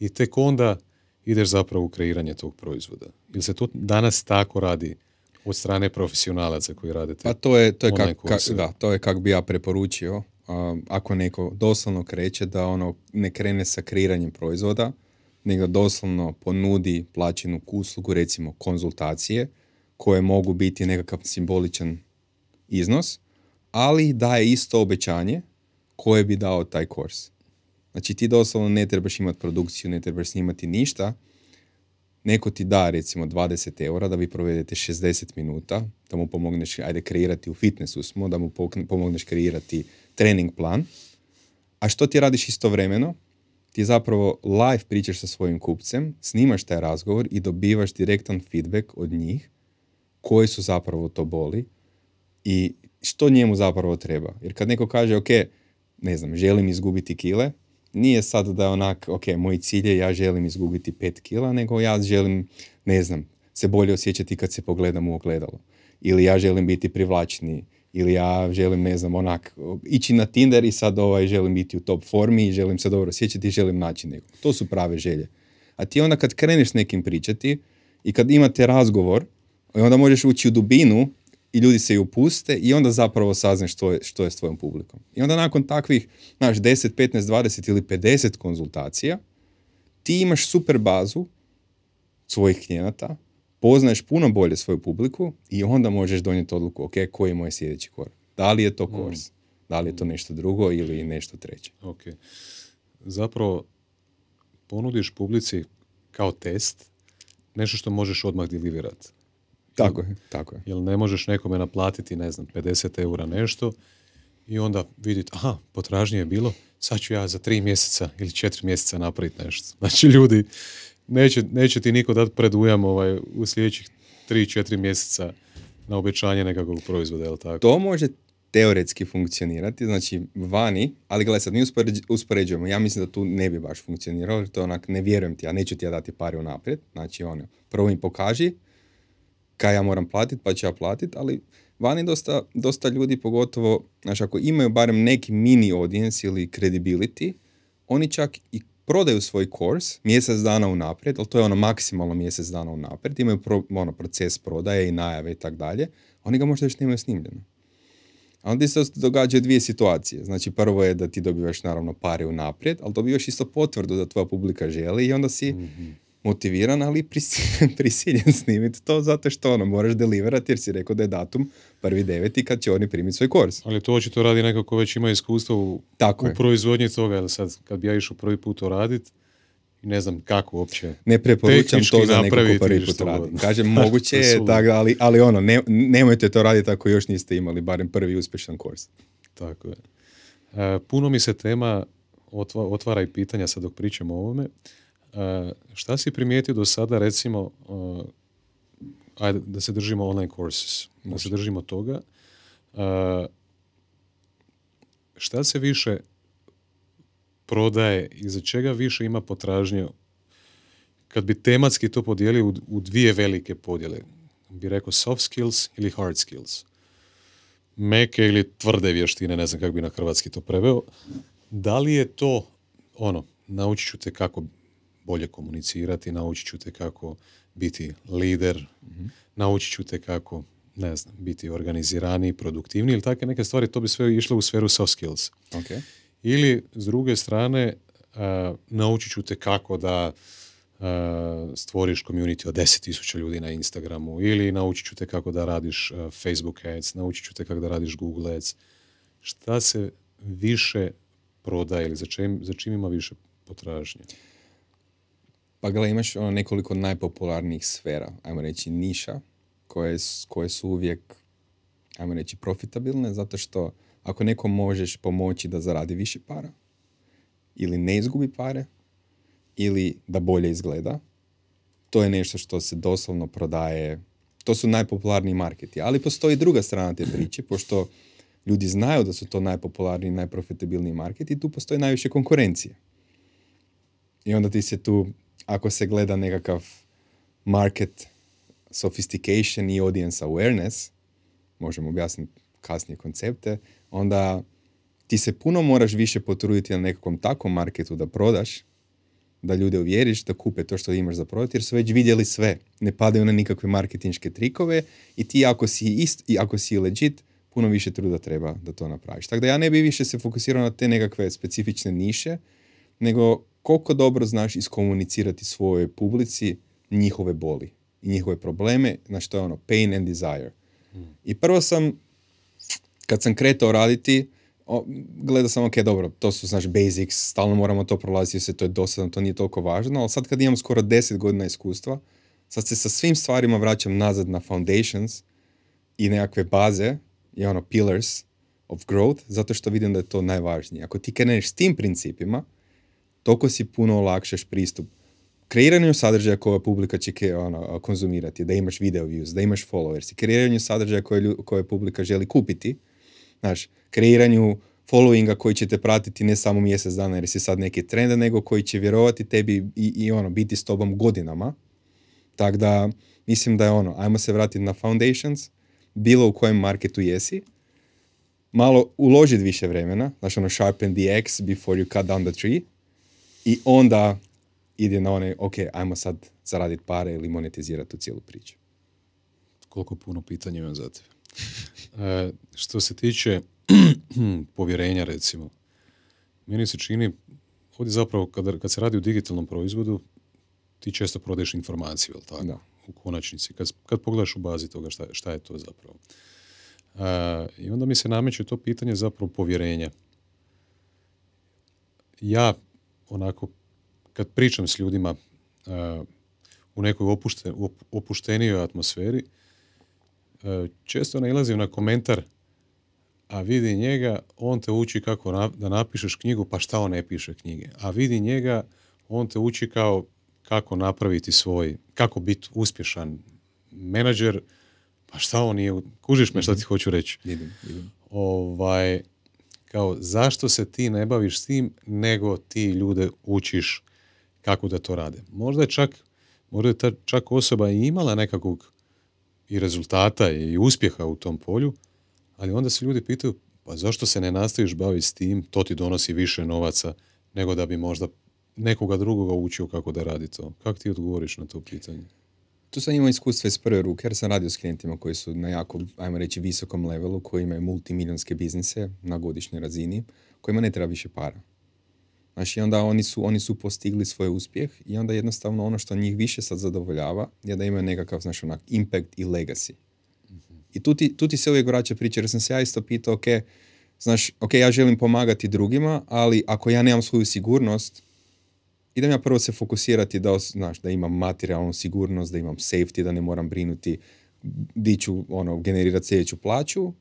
S1: i tek onda ideš zapravo u kreiranje tog proizvoda. Ili se to danas tako radi od strane profesionalaca koji rade te
S2: Pa to je, to je kak, kak- da, to je kak bi ja preporučio. a, ako neko doslovno kreće da ono ne krene sa kreiranjem proizvoda, nego doslovno ponudi plaćenu uslugu, recimo konzultacije, koje mogu biti nekakav simboličan iznos, ali daje isto obećanje koje bi dao taj kurs. Znači ti doslovno ne trebaš imati produkciju, ne trebaš snimati ništa, neko ti da recimo 20 eura da vi provedete 60 minuta, da mu pomogneš, ajde kreirati u fitnessu smo, da mu pomogneš kreirati trening plan, a što ti radiš istovremeno? Ti zapravo live pričaš sa svojim kupcem, snimaš taj razgovor i dobivaš direktan feedback od njih koji su zapravo to boli i što njemu zapravo treba. Jer kad neko kaže, ok, ne znam, želim izgubiti kile, nije sad da je onak, ok, moj cilj je ja želim izgubiti 5 kila, nego ja želim, ne znam, se bolje osjećati kad se pogledam u ogledalo. Ili ja želim biti privlačniji. Ili ja želim, ne znam, onak, ići na Tinder i sad ovaj, želim biti u top formi i želim se dobro osjećati i želim naći nekog. To su prave želje. A ti onda kad kreneš nekim pričati i kad imate razgovor, i onda možeš ući u dubinu i ljudi se i upuste i onda zapravo saznaš što je, što je s tvojom publikom. I onda nakon takvih, znaš, 10, 15, 20 ili 50 konzultacija, ti imaš super bazu svojih klijenata, poznaješ puno bolje svoju publiku i onda možeš donijeti odluku, ok, koji je moj sljedeći korak. Da li je to kurs, da li je to nešto drugo ili nešto treće.
S1: Ok. Zapravo ponudiš publici kao test nešto što možeš odmah deliverati.
S2: Tako je, tako je.
S1: Jer ne možeš nekome naplatiti, ne znam, 50 eura nešto i onda vidjeti, aha, potražnje je bilo, sad ću ja za tri mjeseca ili četiri mjeseca napraviti nešto. Znači, ljudi, neće, neće ti niko dati predujam ovaj, u sljedećih tri, četiri mjeseca na obećanje nekakvog proizvoda, jel tako?
S2: To može teoretski funkcionirati, znači vani, ali gledaj sad, mi uspoređ- uspoređujemo, ja mislim da tu ne bi baš funkcioniralo, jer to je onak, ne vjerujem ti, ja neću ti ja dati pare unaprijed, znači ono, prvo im pokaži kaj ja moram platiti, pa ću ja platiti, ali vani dosta, dosta ljudi, pogotovo, znači ako imaju barem neki mini audience ili credibility, oni čak i prodaju svoj kurs mjesec dana unaprijed, ali to je ono maksimalno mjesec dana unaprijed, imaju pro, ono, proces prodaje i najave i tak dalje, oni ga možda još nemaju snimljeno. A onda se događaju dvije situacije. Znači, prvo je da ti dobivaš naravno pare unaprijed, ali dobivaš isto potvrdu da tvoja publika želi i onda si motiviran, ali prisi- prisiljen snimiti to zato što ono, moraš deliverati jer si rekao da je datum prvi deveti kad će oni primiti svoj kurs.
S1: Ali to očito radi neko ko već ima iskustvo u,
S2: Tako
S1: u
S2: je.
S1: proizvodnji toga, jer sad kad bi ja išao prvi put to radit, ne znam kako uopće.
S2: Ne preporučam to za nekog ko prvi put radi. Kažem, moguće je, tako, ali, ali ono, ne, nemojte to raditi ako još niste imali barem prvi uspješan kurs.
S1: Tako je. E, puno mi se tema otva- otvara i pitanja sad dok pričamo o ovome. E, šta si primijetio do sada, recimo, e, ajde, da se držimo online courses, da se držimo toga. E, šta se više prodaje i za čega više ima potražnje kad bi tematski to podijelio u, u dvije velike podjele, bi rekao soft skills ili hard skills meke ili tvrde vještine, ne znam kako bi na hrvatski to preveo. Da li je to ono, naučit ću te kako bolje komunicirati, naučit ću te kako biti lider, naučit ću te kako, ne znam, biti organiziraniji, produktivniji ili takve neke stvari, to bi sve išlo u sferu soft skills.
S2: Okay.
S1: Ili, s druge strane, a, naučit ću te kako da a, stvoriš community od 10.000 ljudi na Instagramu ili naučit ću te kako da radiš a, Facebook ads, naučit ću te kako da radiš Google ads. Šta se više prodaje ili za čim, za čim ima više potražnje?
S2: Pa gledaj, imaš ono nekoliko najpopularnijih sfera, ajmo reći niša, koje, koje su uvijek, ajmo reći, profitabilne, zato što ako nekom možeš pomoći da zaradi više para, ili ne izgubi pare, ili da bolje izgleda, to je nešto što se doslovno prodaje, to su najpopularniji marketi. Ali postoji druga strana te priče, pošto Ljudi znaju da su to najpopularniji, najprofitabilniji market i tu postoji najviše konkurencije. I onda ti se tu, ako se gleda nekakav market sophistication i audience awareness, možemo objasniti kasnije koncepte, onda ti se puno moraš više potruditi na nekakvom takvom marketu da prodaš, da ljude uvjeriš da kupe to što imaš za prodati, jer su već vidjeli sve. Ne padaju na nikakve marketinške trikove i ti ako si, ist, i ako si legit, puno više truda treba da to napraviš. Tako da ja ne bi više se fokusirao na te nekakve specifične niše, nego koliko dobro znaš iskomunicirati svojoj publici njihove boli i njihove probleme, na što je ono pain and desire. I prvo sam, kad sam kretao raditi, gledao sam, ok, dobro, to su, znaš, basics, stalno moramo to prolaziti, se to je dosadno, to nije toliko važno, ali sad kad imam skoro 10 godina iskustva, sad se sa svim stvarima vraćam nazad na foundations i nekakve baze i ono pillars of growth, zato što vidim da je to najvažnije. Ako ti kreneš s tim principima, toliko si puno olakšaš pristup kreiranju sadržaja koje publika će ono, konzumirati, da imaš video views, da imaš followers, kreiranju sadržaja koje, koje publika želi kupiti, znaš, kreiranju followinga koji će te pratiti ne samo mjesec dana jer si sad neki trend, nego koji će vjerovati tebi i, i ono, biti s tobom godinama. Tako da, mislim da je ono, ajmo se vratiti na foundations, bilo u kojem marketu jesi, malo uložiti više vremena, znači ono sharpen the axe before you cut down the tree, i onda ide na one, ok, ajmo sad zaraditi pare ili monetizirati tu cijelu priču.
S1: Koliko puno pitanja imam za tebe. E, što se tiče povjerenja, recimo, meni se čini, ovdje zapravo kad, kad se radi o digitalnom proizvodu, ti često prodaješ informaciju, jel tako?
S2: Da.
S1: U konačnici. Kad, kad pogledaš u bazi toga šta, šta je to zapravo. E, I onda mi se nameće to pitanje zapravo povjerenja. Ja onako, kad pričam s ljudima uh, u nekoj opušte, opuštenijoj atmosferi, uh, često nailazim na komentar a vidi njega, on te uči kako da napišeš knjigu, pa šta on ne piše knjige. A vidi njega, on te uči kao kako napraviti svoj, kako biti uspješan menadžer, pa šta on nije, kužiš me šta ti mhm. hoću reći.
S2: Vidim, vidim.
S1: Ovaj, kao zašto se ti ne baviš s tim, nego ti ljude učiš kako da to rade. Možda je čak, možda je ta čak osoba i imala nekakvog i rezultata i uspjeha u tom polju, ali onda se ljudi pitaju, pa zašto se ne nastaviš baviti s tim, to ti donosi više novaca nego da bi možda nekoga drugoga učio kako da radi to. Kako ti odgovoriš na to pitanje?
S2: Tu sam imao iskustva iz prve ruke jer sam radio s klijentima koji su na jako, ajmo reći, visokom levelu, koji imaju multimiljonske biznise na godišnjoj razini, kojima ne treba više para. Znači, onda oni su, oni su postigli svoj uspjeh i onda jednostavno ono što njih više sad zadovoljava je da imaju nekakav, znači, onak, impact i legacy. I tu ti, tu ti se uvijek vraća priča, jer sam se ja isto pitao, ok, znaš, ok, ja želim pomagati drugima, ali ako ja nemam svoju sigurnost, idem ja prvo se fokusirati da, znaš, da imam materijalnu sigurnost, da imam safety, da ne moram brinuti di ću ono, generirati sljedeću plaću,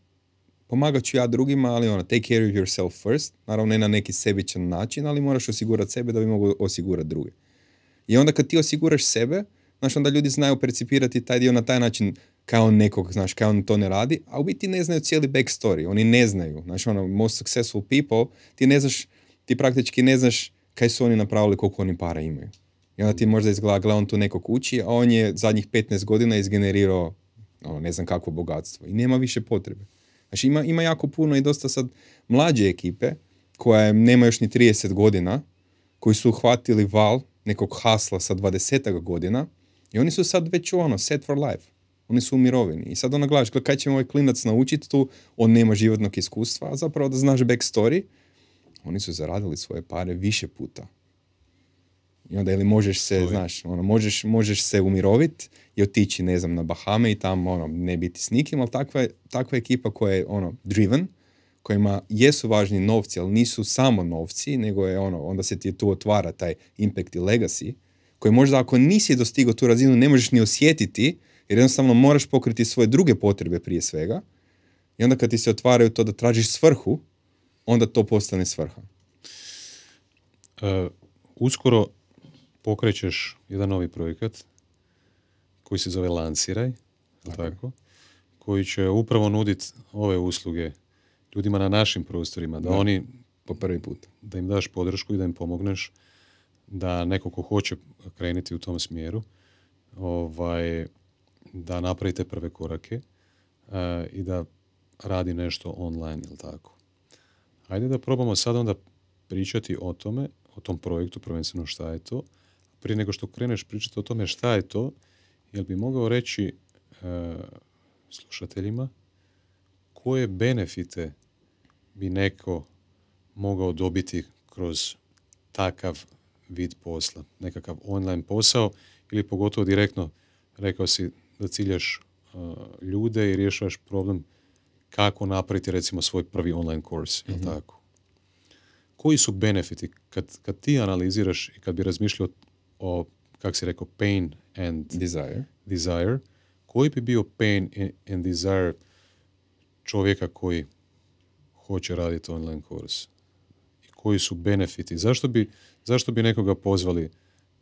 S2: pomagat ću ja drugima, ali ono, take care of yourself first, naravno ne na neki sebičan način, ali moraš osigurati sebe da bi mogu osigurati druge. I onda kad ti osiguraš sebe, znaš, onda ljudi znaju percipirati taj dio na taj način kao nekog, znaš, kao on to ne radi, a u biti ne znaju cijeli backstory, oni ne znaju, znaš, ono, most successful people, ti ne znaš, ti praktički ne znaš kaj su oni napravili, koliko oni para imaju. I onda ti možda izgleda, gleda on tu nekog uči, a on je zadnjih 15 godina izgenerirao ono, ne znam kakvo bogatstvo i nema više potrebe. Znači ima, ima jako puno i dosta sad mlađe ekipe koje nema još ni 30 godina, koji su uhvatili val nekog hasla sa 20 godina i oni su sad već ono, set for life. Oni su u mirovini. I sad ona gledaš, kaj će ovaj klinac naučiti tu, on nema životnog iskustva, a zapravo da znaš backstory, oni su zaradili svoje pare više puta. I onda ili možeš se, znaš, ono, možeš, možeš se umiroviti i otići, ne znam, na Bahame i tamo ono, ne biti s nikim, ali takva, takva ekipa koja je ono, driven, kojima jesu važni novci, ali nisu samo novci, nego je ono, onda se ti tu otvara taj impact i legacy, koji možda ako nisi dostigao tu razinu ne možeš ni osjetiti, jer jednostavno moraš pokriti svoje druge potrebe prije svega. I onda kad ti se otvaraju to da tražiš svrhu, onda to postane svrha.
S1: Uh, uskoro pokrećeš jedan novi projekat koji se zove Lanciraj, tako. tako, koji će upravo nuditi ove usluge ljudima na našim prostorima, da,
S2: Da.
S1: oni,
S2: Po prvi put.
S1: da im daš podršku i da im pomogneš, da neko ko hoće krenuti u tom smjeru, ovaj, da napravite prve korake eh, i da radi nešto online, jel tako? Ajde da probamo sad onda pričati o tome, o tom projektu, prvenstveno šta je to. Prije nego što kreneš pričati o tome šta je to, jel bi mogao reći eh, slušateljima koje benefite bi neko mogao dobiti kroz takav vid posla, nekakav online posao ili pogotovo direktno rekao si da ciljaš uh, ljude i rješavaš problem kako napraviti recimo svoj prvi online kurs, jel tako? Koji su benefiti kad, kad ti analiziraš i kad bi razmišljao o, kak si rekao, pain and
S2: Desire.
S1: desire, koji bi bio pain and desire čovjeka koji hoće raditi online kurs? I koji su benefiti? Zašto bi, zašto bi nekoga pozvali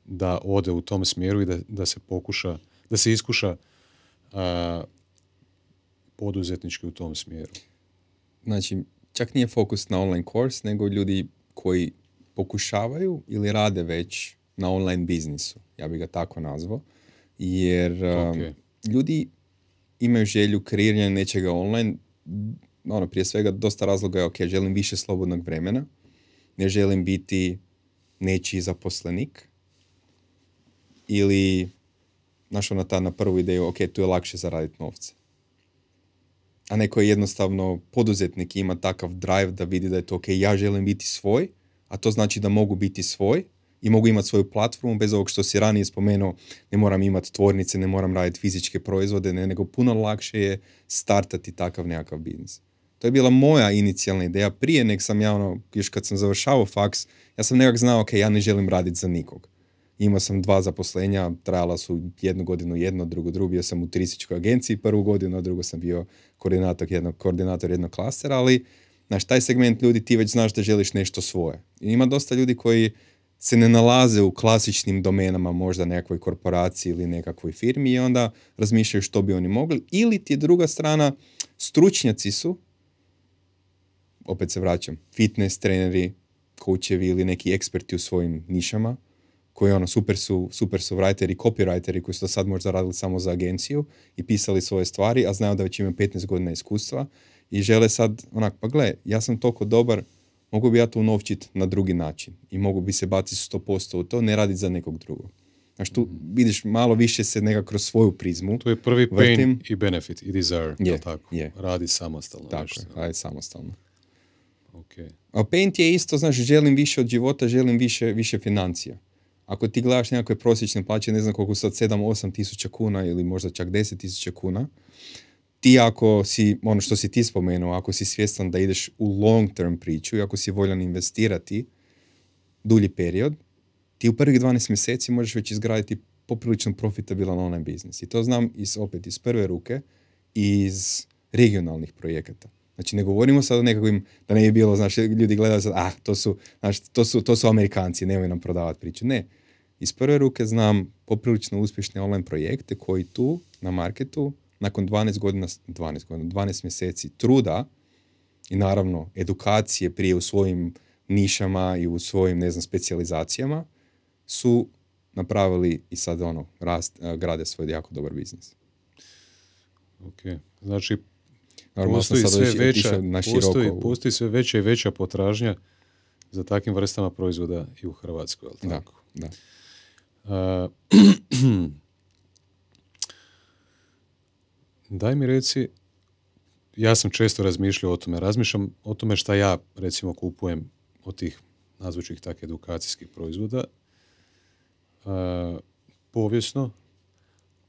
S1: da ode u tom smjeru i da, da se pokuša, da se iskuša a, poduzetnički u tom smjeru?
S2: Znači, čak nije fokus na online kurs, nego ljudi koji pokušavaju ili rade već na online biznisu. Ja bi ga tako nazvao. Jer um,
S1: Ok.
S2: ljudi imaju želju kreiranja nečega online. Ono, prije svega, dosta razloga je, ok, želim više slobodnog vremena. Ne želim biti nečiji zaposlenik. Ili, znaš, ono, ta na prvu ideju, ok, tu je lakše zaraditi novce a neko je jednostavno poduzetnik ima takav drive da vidi da je to ok, ja želim biti svoj, a to znači da mogu biti svoj i mogu imati svoju platformu bez ovog što si ranije spomenuo, ne moram imati tvornice, ne moram raditi fizičke proizvode, ne, nego puno lakše je startati takav nekakav biznis. To je bila moja inicijalna ideja prije nek sam ja ono, još kad sam završavao faks, ja sam nekak znao, ok, ja ne želim raditi za nikog. Imao sam dva zaposlenja, trajala su jednu godinu jedno, drugu drugu, bio sam u turističkoj agenciji prvu godinu, a drugo sam bio koordinator jednog, koordinator jednog klastera, ali znaš, taj segment ljudi ti već znaš da želiš nešto svoje. I ima dosta ljudi koji se ne nalaze u klasičnim domenama možda nekakvoj korporaciji ili nekakvoj firmi i onda razmišljaju što bi oni mogli. Ili ti je druga strana, stručnjaci su, opet se vraćam, fitness treneri, coachevi ili neki eksperti u svojim nišama, koji ono, super su, super su writeri, copywriteri koji su do sad možda radili samo za agenciju i pisali svoje stvari, a znaju da već imaju 15 godina iskustva i žele sad, onak, pa gle, ja sam toliko dobar, mogu bi ja to unovčit na drugi način i mogu bi se baciti 100% u to, ne raditi za nekog drugog. Znaš, tu vidiš malo više se nekako kroz svoju prizmu.
S1: To je prvi pain
S2: Vrtim.
S1: i benefit i desire,
S2: Je,
S1: tako?
S2: je.
S1: Radi samostalno.
S2: Tako
S1: nešto.
S2: radi samostalno.
S1: Ok.
S2: A paint je isto, znaš, želim više od života, želim više, više financija. Ako ti gledaš nekakve prosječne plaće, ne znam koliko sad, 7-8 tisuća kuna ili možda čak 10 tisuća kuna, ti ako si, ono što si ti spomenuo, ako si svjestan da ideš u long term priču i ako si voljan investirati dulji period, ti u prvih 12 mjeseci možeš već izgraditi poprilično profitabilan online biznis. I to znam iz, opet iz prve ruke iz regionalnih projekata. Znači ne govorimo sad o nekakvim, da ne bi bilo, znaš, ljudi gledaju sad, ah, to su, znaš, to su, to su Amerikanci, nemoj nam prodavati priču. Ne, iz prve ruke znam poprilično uspješne online projekte koji tu na marketu nakon 12 godina, 12 godina, 12 mjeseci truda i naravno edukacije prije u svojim nišama i u svojim, ne znam, specijalizacijama su napravili i sad ono, rast, eh, grade svoj jako dobar biznis.
S1: Ok. Znači,
S2: Normalno
S1: postoji sve veća,
S2: na
S1: postoji, postoji sve veća i veća potražnja za takvim vrstama proizvoda i u Hrvatskoj,
S2: Da,
S1: tako?
S2: da.
S1: A, daj mi reci, ja sam često razmišljao o tome, razmišljam o tome šta ja recimo kupujem od tih nazvućih tak edukacijskih proizvoda. A, povijesno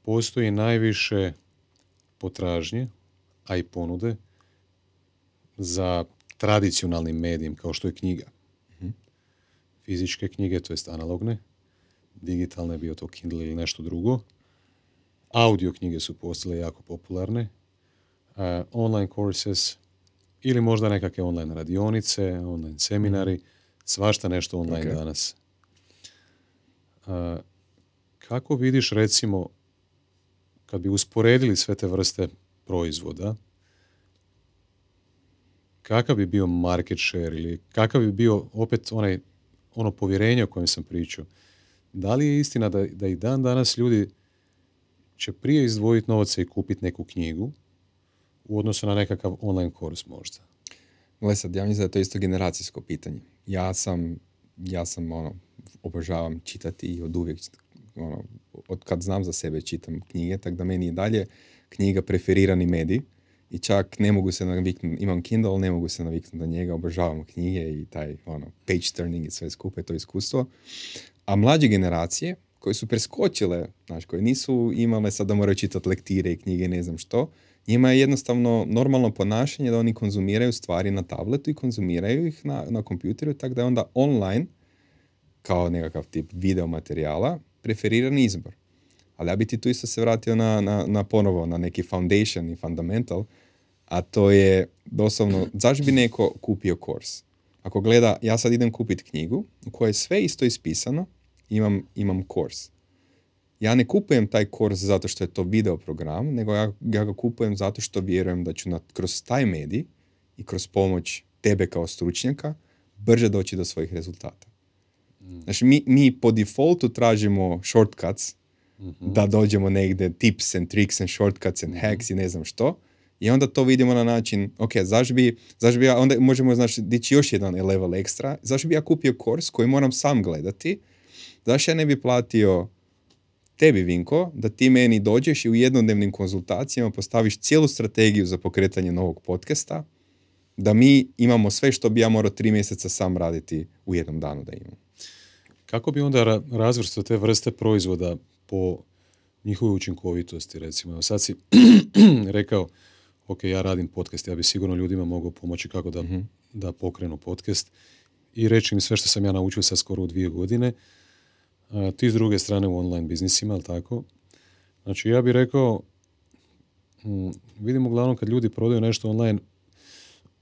S1: postoji najviše potražnje, a i ponude za tradicionalnim medijem kao što je knjiga. Fizičke knjige, to jest analogne, digitalne, bio to Kindle ili nešto drugo. Audio knjige su postale jako popularne. Uh, online courses ili možda nekakve online radionice, online seminari, svašta nešto online
S2: Ok.
S1: danas. Uh, kako vidiš recimo kad bi usporedili sve te vrste proizvoda, kakav bi bio market share ili kakav bi bio opet onaj, ono povjerenje o kojem sam pričao. Da li je istina da, da i dan danas ljudi će prije izdvojiti novaca i kupiti neku knjigu u odnosu na nekakav online kurs možda?
S2: Gle sad, ja mislim da je to isto generacijsko pitanje. Ja sam, ja sam ono, obožavam čitati i od uvijek, ono, od kad znam za sebe čitam knjige, tako da meni je dalje knjiga preferirani medij i čak ne mogu se naviknuti, imam Kindle, ne mogu se naviknuti na njega, obožavam knjige i taj ono, page turning i sve skupe, to iskustvo. A mlađe generacije, koje su preskočile, znači koje nisu imale sad da moraju čitati lektire i knjige, ne znam što, njima je jednostavno normalno ponašanje da oni konzumiraju stvari na tabletu i konzumiraju ih na, na kompjuteru, tako da je onda online, kao nekakav tip video materijala, preferirani izbor. Ali ja bi ti tu isto se vratio na, na, na ponovo, na neki foundation i fundamental, a to je doslovno, zašto bi neko kupio kurs? Ako gleda, ja sad idem kupiti knjigu u kojoj je sve isto ispisano, imam, imam kurs. Ja ne kupujem taj kurs zato što je to video program, nego ja, ja ga kupujem zato što vjerujem da ću na, kroz taj medij i kroz pomoć tebe kao stručnjaka brže doći do svojih rezultata. Mm. Znači, mi, mi po defaultu tražimo shortcuts mm-hmm. da dođemo negdje tips and tricks and shortcuts and mm-hmm. hacks i ne znam što. I onda to vidimo na način, ok, zašto bi, zašto bi ja, onda možemo znači dići još jedan level ekstra, zašto bi ja kupio kurs koji moram sam gledati, zašto ja ne bi platio tebi, Vinko, da ti meni dođeš i u jednodnevnim konzultacijama postaviš cijelu strategiju za pokretanje novog podcasta, da mi imamo sve što bi ja morao tri mjeseca sam raditi u jednom danu da imam.
S1: Kako bi onda razvrstao te vrste proizvoda po njihovoj učinkovitosti, recimo? Sad si rekao, ok, ja radim podcast, ja bi sigurno ljudima mogao pomoći kako da, mm da pokrenu podcast i reći im sve što sam ja naučio sad skoro u dvije godine. A, ti s druge strane u online biznisima, ali tako? Znači, ja bih rekao, hm, vidim uglavnom kad ljudi prodaju nešto online,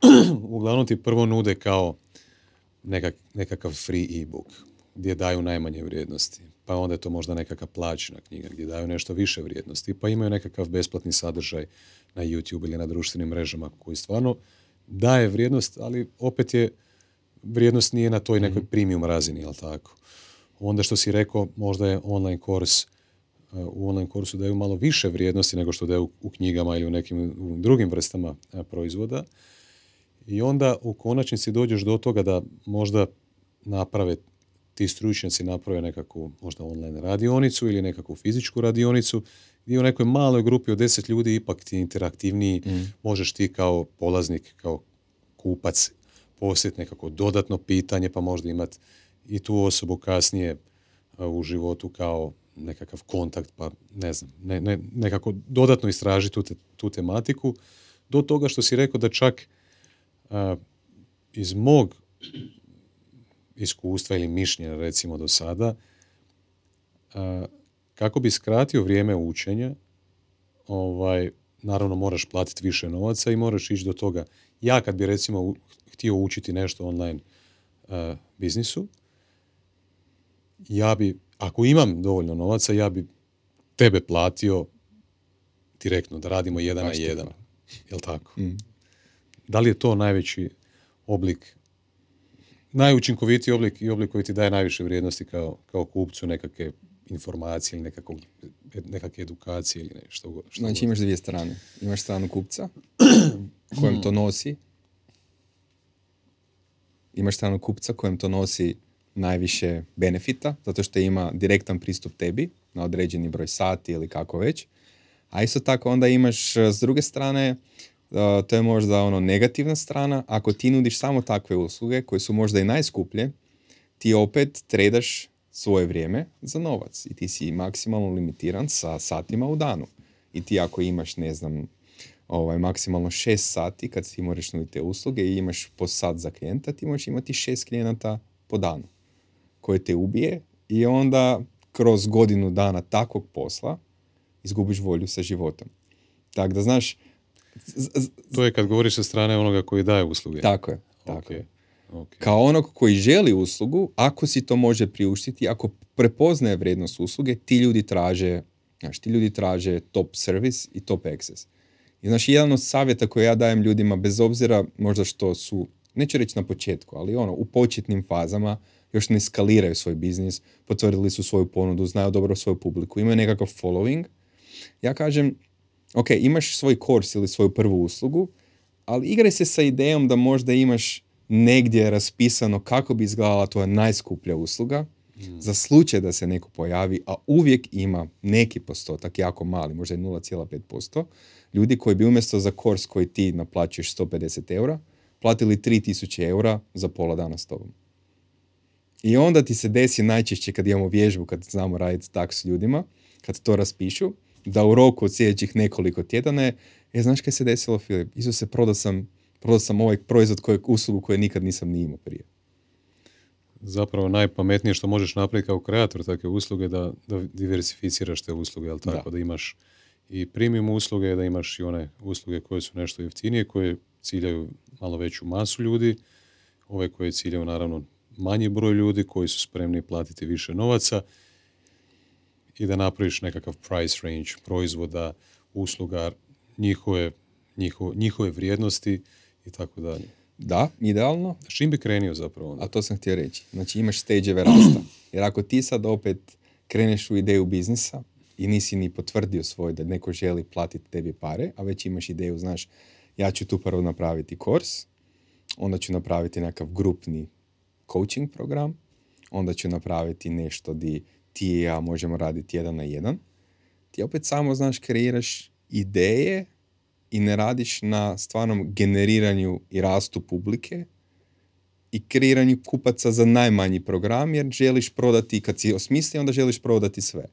S1: uglavnom ti prvo nude kao nekak, nekakav free e-book gdje daju najmanje vrijednosti. Pa onda je to možda nekakva plaćena knjiga gdje daju nešto više vrijednosti. Pa imaju nekakav besplatni sadržaj na YouTube ili na društvenim mrežama koji stvarno daje vrijednost, ali opet je vrijednost nije na toj nekoj mhm. premium razini, jel tako? Onda što si rekao, možda je online kurs u online kursu daju malo više vrijednosti nego što daju u knjigama ili u nekim drugim vrstama proizvoda. I onda u konačnici dođeš do toga da možda naprave ti stručnjaci naprave nekakvu možda online radionicu ili nekakvu fizičku radionicu gdje u nekoj maloj grupi od deset ljudi ipak ti interaktivniji mm. možeš ti kao polaznik, kao kupac posjetiti nekako dodatno pitanje pa možda imati i tu osobu kasnije u životu kao nekakav kontakt, pa ne znam, ne, ne, nekako dodatno istražiti tu, tu tematiku, do toga što si rekao da čak iz mog iskustva ili mišljenja recimo do sada, kako bi skratio vrijeme učenja, ovaj, naravno moraš platiti više novaca i moraš ići do toga. Ja kad bi recimo htio učiti nešto online biznisu, ja bi, ako imam dovoljno novaca, ja bi tebe platio direktno, da radimo jedan na jedan. Jel tako? Mm. Da li je to najveći oblik, najučinkovitiji oblik i oblik koji ti daje najviše vrijednosti kao, kao kupcu nekakve informacije ili nekakve, nekakve edukacije ili nešto.
S2: Što znači imaš dvije strane. Imaš stranu kupca kojem to nosi. Imaš stranu kupca kojem to nosi najviše benefita, zato što ima direktan pristup tebi na određeni broj sati ili kako već. A isto tako onda imaš e, s druge strane, e, to je možda ono negativna strana, ako ti nudiš samo takve usluge koje su možda i najskuplje, ti opet tredaš svoje vrijeme za novac i ti si maksimalno limitiran sa satima u danu. I ti ako imaš, ne znam, ovaj, maksimalno šest sati kad ti moraš nuditi te usluge i imaš po sat za klijenta, ti možeš imati šest klijenata po danu koje te ubije i onda kroz godinu dana takvog posla izgubiš volju sa životom. Tako da, znaš...
S1: To je kad govoriš sa strane onoga koji daje usluge.
S2: Tako je. Tako je. Kao onog koji želi uslugu, ako si to može priuštiti, ako prepoznaje vrijednost usluge, ti ljudi traže, znaš, ti ljudi traže top service i top access. I znaš, jedan od savjeta koje ja dajem ljudima, bez obzira možda što su, neću reći na početku, ali ono, u početnim fazama, još ne skaliraju svoj biznis, potvrdili su svoju ponudu, znaju dobro svoju publiku, imaju nekakav following. Ja kažem, ok, imaš svoj kurs ili svoju prvu uslugu, ali igraj se sa idejom da možda imaš negdje raspisano kako bi izgledala tvoja najskuplja usluga, mm. za slučaj da se neko pojavi, a uvijek ima neki postotak, jako mali, možda je 0,5%, ljudi koji bi umjesto za kurs koji ti naplaćuješ 150 eura, platili 3000 eura za pola dana s tobom. I onda ti se desi najčešće kad imamo vježbu, kad znamo raditi tak s ljudima, kad to raspišu, da u roku od sljedećih nekoliko tjedana je, e, znaš kaj se desilo, Filip? se prodao sam, prodao sam ovaj proizvod, kojeg, uslugu koju nikad nisam ni imao prije.
S1: Zapravo najpametnije što možeš napraviti kao kreator takve usluge da, da diversificiraš te usluge, jel tako? Da. da imaš i premium usluge, da imaš i one usluge koje su nešto jeftinije, koje ciljaju malo veću masu ljudi, ove koje ciljaju naravno manji broj ljudi koji su spremni platiti više novaca i da napraviš nekakav price range proizvoda, usluga, njihove, njihove, njihove vrijednosti i tako dalje.
S2: Da, idealno.
S1: S čim bi krenio zapravo?
S2: A to sam htio reći. Znači imaš stage rasta. Jer ako ti sad opet kreneš u ideju biznisa i nisi ni potvrdio svoj da neko želi platiti tebi pare, a već imaš ideju, znaš, ja ću tu prvo napraviti kurs, onda ću napraviti nekakav grupni coaching program, onda ću napraviti nešto di ti i ja možemo raditi jedan na jedan. Ti opet samo, znaš, kreiraš ideje i ne radiš na stvarnom generiranju i rastu publike i kreiranju kupaca za najmanji program, jer želiš prodati, kad si osmisli, onda želiš prodati sve.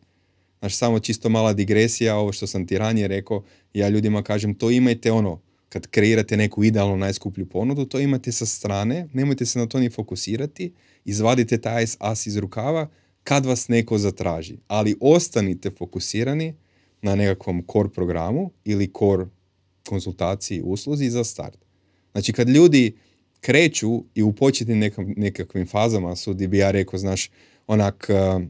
S2: Znaš, samo čisto mala digresija, ovo što sam ti ranije rekao, ja ljudima kažem, to imajte ono, kad kreirate neku idealnu najskuplju ponudu, to imate sa strane, nemojte se na to ni fokusirati, izvadite taj as iz rukava kad vas neko zatraži. Ali ostanite fokusirani na nekakvom core programu ili core konzultaciji usluzi za start. Znači kad ljudi kreću i u početnim nekakvim fazama su gdje bi ja rekao, znaš, onak uh,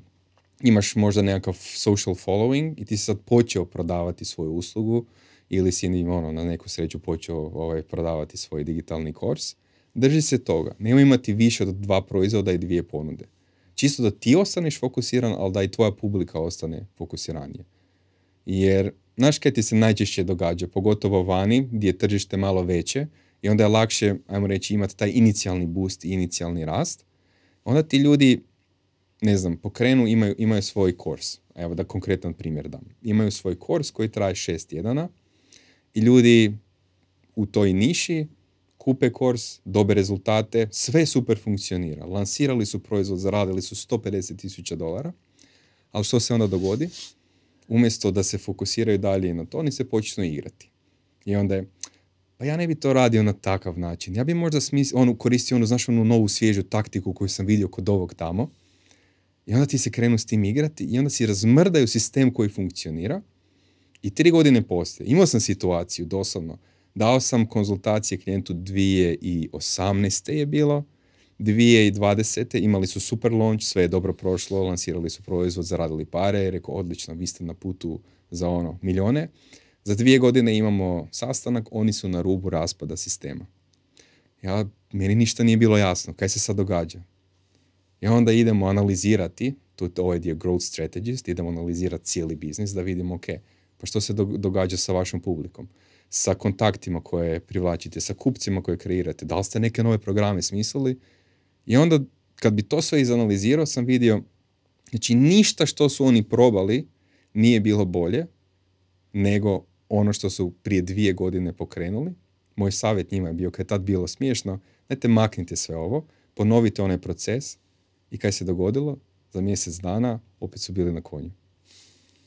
S2: imaš možda nekakav social following i ti si sad počeo prodavati svoju uslugu, ili si ono, na neku sreću počeo ovaj, prodavati svoj digitalni kurs, drži se toga. Nema imati više od dva proizvoda i dvije ponude. Čisto da ti ostaneš fokusiran, ali da i tvoja publika ostane fokusiranije. Jer, znaš kaj ti se najčešće događa, pogotovo vani, gdje je tržište malo veće, i onda je lakše, ajmo reći, imati taj inicijalni boost inicijalni rast, onda ti ljudi, ne znam, pokrenu, imaju, imaju svoj kurs. Evo da konkretan primjer dam. Imaju svoj kurs koji traje šest tjedana, i ljudi u toj niši kupe kurs, dobe rezultate, sve super funkcionira. Lansirali su proizvod, zaradili su 150 tisuća dolara, ali što se onda dogodi? Umjesto da se fokusiraju dalje na to, oni se počnu igrati. I onda je, pa ja ne bi to radio na takav način. Ja bi možda smis, onu, koristio onu, znaš, onu novu svježu taktiku koju sam vidio kod ovog tamo. I onda ti se krenu s tim igrati i onda si razmrdaju sistem koji funkcionira i tri godine poslije, imao sam situaciju, doslovno, dao sam konzultacije klijentu 2018. je bilo, 2020. imali su super launch, sve je dobro prošlo, lansirali su proizvod, zaradili pare, rekao odlično, vi ste na putu za ono milijone. Za dvije godine imamo sastanak, oni su na rubu raspada sistema. Ja, meni ništa nije bilo jasno, kaj se sad događa. I onda idemo analizirati, to, ovo je dio growth strategist, idemo analizirati cijeli biznis da vidimo, ok, pa što se događa sa vašom publikom? Sa kontaktima koje privlačite, sa kupcima koje kreirate? Da li ste neke nove programe smislili? I onda kad bi to sve izanalizirao sam vidio, znači ništa što su oni probali nije bilo bolje nego ono što su prije dvije godine pokrenuli. Moj savjet njima je bio, kad je tad bilo smiješno, dajte maknite sve ovo, ponovite onaj proces i kaj se dogodilo? Za mjesec dana opet su bili na konju.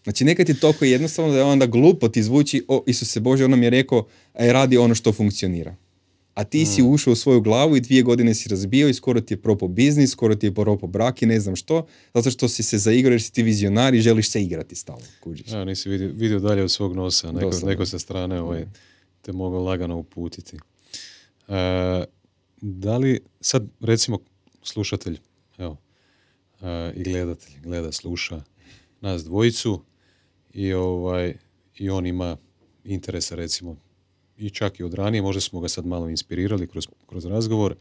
S2: Znači nekad je toliko jednostavno da je onda glupo ti zvuči, o Isuse Bože, ono mi je rekao, e, radi ono što funkcionira. A ti si mm. ušao u svoju glavu i dvije godine si razbio i skoro ti je propao biznis, skoro ti je propao brak i ne znam što, zato što si se zaigrao jer si ti vizionar i želiš se igrati stalno. Kužiš.
S1: Ja, nisi vidio, vidio dalje od svog nosa, neko, neko sa strane ovaj, te mogao lagano uputiti. E, da li, sad recimo slušatelj, evo, e, i gledatelj, gleda, sluša nas dvojicu, i ovaj i on ima interesa recimo i čak i od ranije, možda smo ga sad malo inspirirali kroz, kroz razgovor,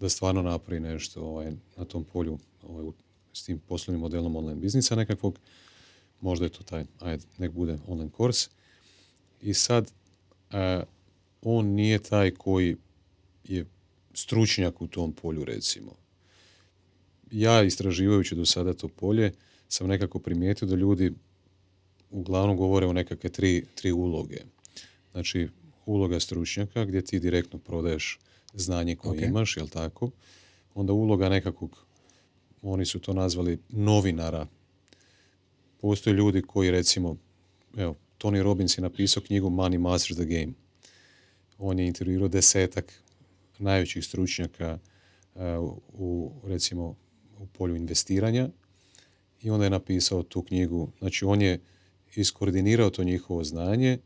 S1: da stvarno napravi nešto ovaj, na tom polju ovaj, s tim poslovnim modelom online biznisa nekakvog. Možda je to taj, ajde, nek bude online kurs. I sad, e, on nije taj koji je stručnjak u tom polju, recimo. Ja, istraživajući do sada to polje, sam nekako primijetio da ljudi uglavnom govore o nekakve tri, tri uloge. Znači, uloga stručnjaka gdje ti direktno prodaješ znanje koje imaš, jel tako? Onda uloga nekakvog, oni su to nazvali novinara. Postoje ljudi koji recimo, evo, Tony Robbins je napisao knjigu Money Masters the Game. On je intervjuirao desetak najvećih stručnjaka uh, u, recimo, u polju investiranja i onda je napisao tu knjigu. Znači, on je iskoordinirao to njihovo znanje,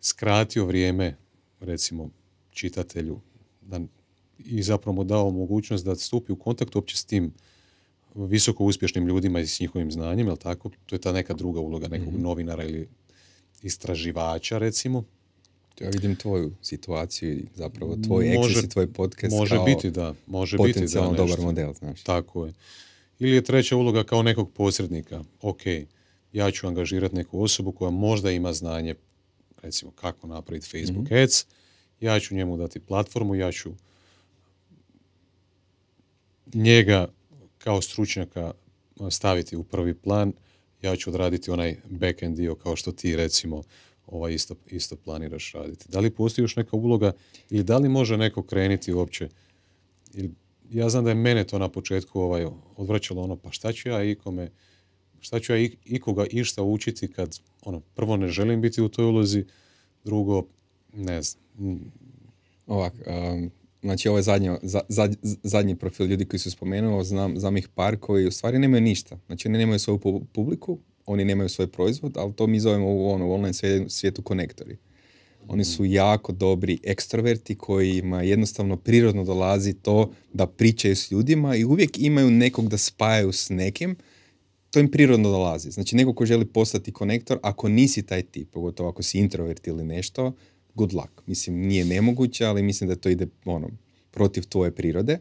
S1: skratio vrijeme, recimo, čitatelju da, i zapravo mu dao mogućnost da stupi u kontakt uopće s tim visoko uspješnim ljudima i s njihovim znanjem, jel tako? To je ta neka druga uloga nekog mm novinara ili istraživača, recimo.
S2: Ja vidim tvoju situaciju i zapravo tvoj može, i tvoj podcast
S1: može
S2: kao
S1: biti, da. Može biti, da,
S2: dobar model, znaš.
S1: Tako je. Ili je treća uloga kao nekog posrednika. Ok, ja ću angažirati neku osobu koja možda ima znanje, recimo kako napraviti Facebook mm ads, ja ću njemu dati platformu, ja ću njega kao stručnjaka staviti u prvi plan, ja ću odraditi onaj back-end dio kao što ti recimo ovaj isto, isto planiraš raditi. Da li postoji još neka uloga ili da li može neko krenuti uopće? Ili, ja znam da je mene to na početku ovaj, odvraćalo ono, pa šta ću ja ikome, šta ću ja ikoga išta učiti kad ono, prvo ne želim biti u toj ulozi, drugo, ne znam.
S2: Ovak, um, znači ovo je zadnji, zadnji profil ljudi koji su spomenuo, znam, znam ih par koji u stvari nemaju ništa. Znači oni nemaju svoju publiku, oni nemaju svoj proizvod, ali to mi zovemo u, ono, u online svijetu konektori. Oni su jako dobri ekstroverti kojima jednostavno prirodno dolazi to da pričaju s ljudima i uvijek imaju nekog da spajaju s nekim, to im prirodno dolazi. Znači neko ko želi postati konektor, ako nisi taj tip, pogotovo ako si introvert ili nešto, good luck. Mislim, nije nemoguće, ali mislim da to ide ono, protiv tvoje prirode.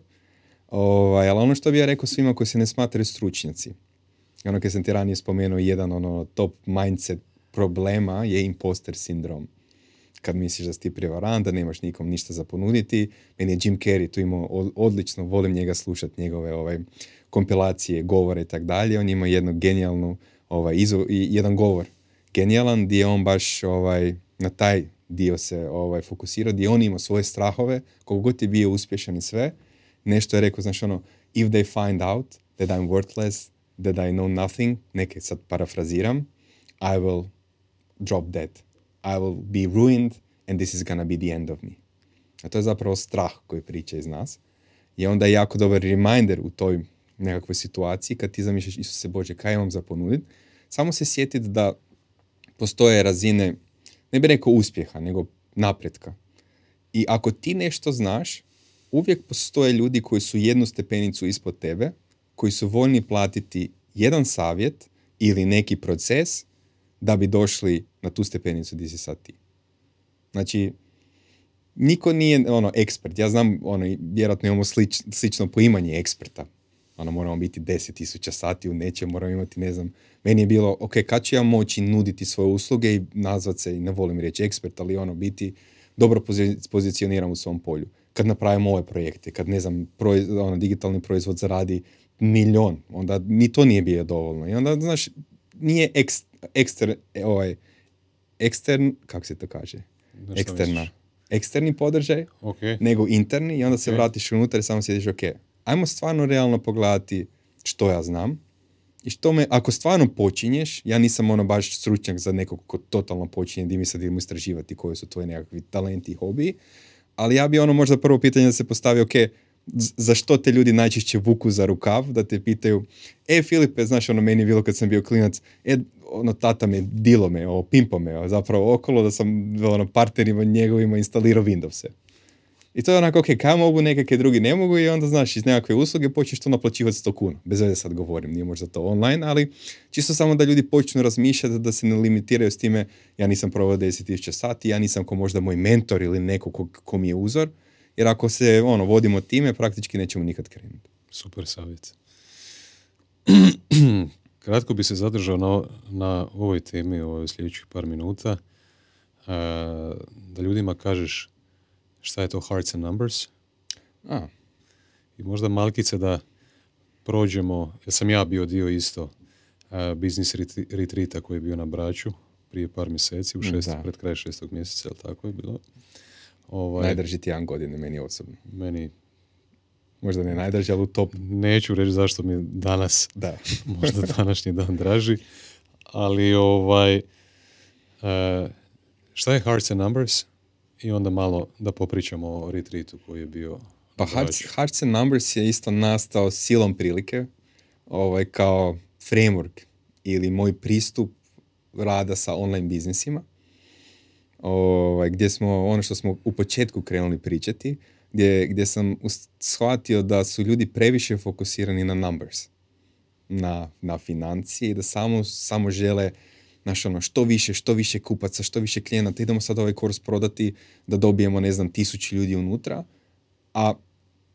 S2: Ovaj, ali ono što bi ja rekao svima koji se ne smatraju stručnjaci, ono kad sam ti ranije spomenuo, jedan ono top mindset problema je imposter sindrom. Kad misliš da si ti prevarant, da nemaš nikom ništa za ponuditi. Meni je Jim Carrey tu imao odlično, volim njega slušati, njegove ovaj, kompilacije, govore i tak dalje. On ima jednu genijalnu, ovaj, izu, jedan govor genijalan gdje on baš ovaj, na taj dio se ovaj, fokusirao, gdje on ima svoje strahove, koliko god je bio uspješan i sve, nešto je rekao, znaš ono, if they find out that I'm worthless, that I know nothing, neke sad parafraziram, I will drop dead. I will be ruined and this is gonna be the end of me. A to je zapravo strah koji priča iz nas. I onda je jako dobar reminder u toj nekakvoj situaciji kad ti zamišljaš Isuse Bože, kaj imam za ponudit, samo se sjetiti da postoje razine, ne bi rekao uspjeha, nego napretka. I ako ti nešto znaš, uvijek postoje ljudi koji su jednu stepenicu ispod tebe, koji su voljni platiti jedan savjet ili neki proces da bi došli na tu stepenicu gdje si sad ti. Znači, niko nije ono ekspert. Ja znam, ono, vjerojatno imamo slič, slično poimanje eksperta. Ono, moramo biti 10.000 sati u nečem, moramo imati, ne znam, meni je bilo, ok, kad ću ja moći nuditi svoje usluge i nazvat se, i ne volim reći ekspert, ali ono, biti dobro pozicioniram u svom polju. Kad napravimo ove projekte, kad, ne znam, ono, digitalni proizvod zaradi milion, onda ni to nije bilo dovoljno. I onda, znaš, nije ekster, ovaj, ekstern, kako se to kaže? Eksterna. Eksterni podržaj,
S1: okay.
S2: nego interni i onda se vratiš unutar i samo sjediš, ok, ajmo stvarno realno pogledati što ja znam i što me, ako stvarno počinješ, ja nisam ono baš stručnjak za nekog ko totalno počinje di mi sad idemo istraživati koji su tvoji nekakvi talenti i hobiji, ali ja bi ono možda prvo pitanje da se postavi, ok, zašto te ljudi najčešće vuku za rukav, da te pitaju, e Filipe, znaš ono meni je bilo kad sam bio klinac, e ono tata me dilo me, o, pimpo me, zapravo okolo da sam ono partnerima njegovima instalirao Windowse. I to je onako, ok, kaj mogu, nekakve drugi ne mogu i onda, znaš, iz nekakve usluge počneš to naplaćivati 100 kuna. Bez veze sad govorim, nije možda to online, ali čisto samo da ljudi počnu razmišljati, da se ne limitiraju s time, ja nisam provao 10.000 sati, ja nisam ko možda moj mentor ili neko ko, ko mi je uzor, jer ako se ono, vodimo time, praktički nećemo nikad krenuti.
S1: Super savjet. Kratko bi se zadržao na, na ovoj temi u sljedećih par minuta. Da ljudima kažeš šta je to hearts and numbers.
S2: A,
S1: I možda malkice da prođemo, jer sam ja bio dio isto uh, biznis retreata koji je bio na Braću prije par mjeseci, u šest,
S2: Da.
S1: pred kraj šestog mjeseca, ili tako je bilo. Ovaj,
S2: najdrži ti jedan godine meni osobno.
S1: meni
S2: Možda ne najdrži, ali u top.
S1: neću reći zašto mi je danas
S2: Da.
S1: možda današnji dan draži, ali ovaj, e, šta je Hearts and Numbers? I onda malo da popričamo o retreatu koji je bio
S2: Pa Hearts. Hearts and Numbers je isto nastao silom prilike, ovaj, kao framework ili moj pristup rada sa online biznisima, ovaj, gdje smo, ono što smo u početku krenuli pričati, gdje, gdje sam shvatio da su ljudi previše fokusirani na numbers, na, na financije i da samo, samo žele znaš, ono, što više, što više kupaca, što više klijenata, idemo sad ovaj kurs prodati da dobijemo, ne znam, tisući ljudi unutra, a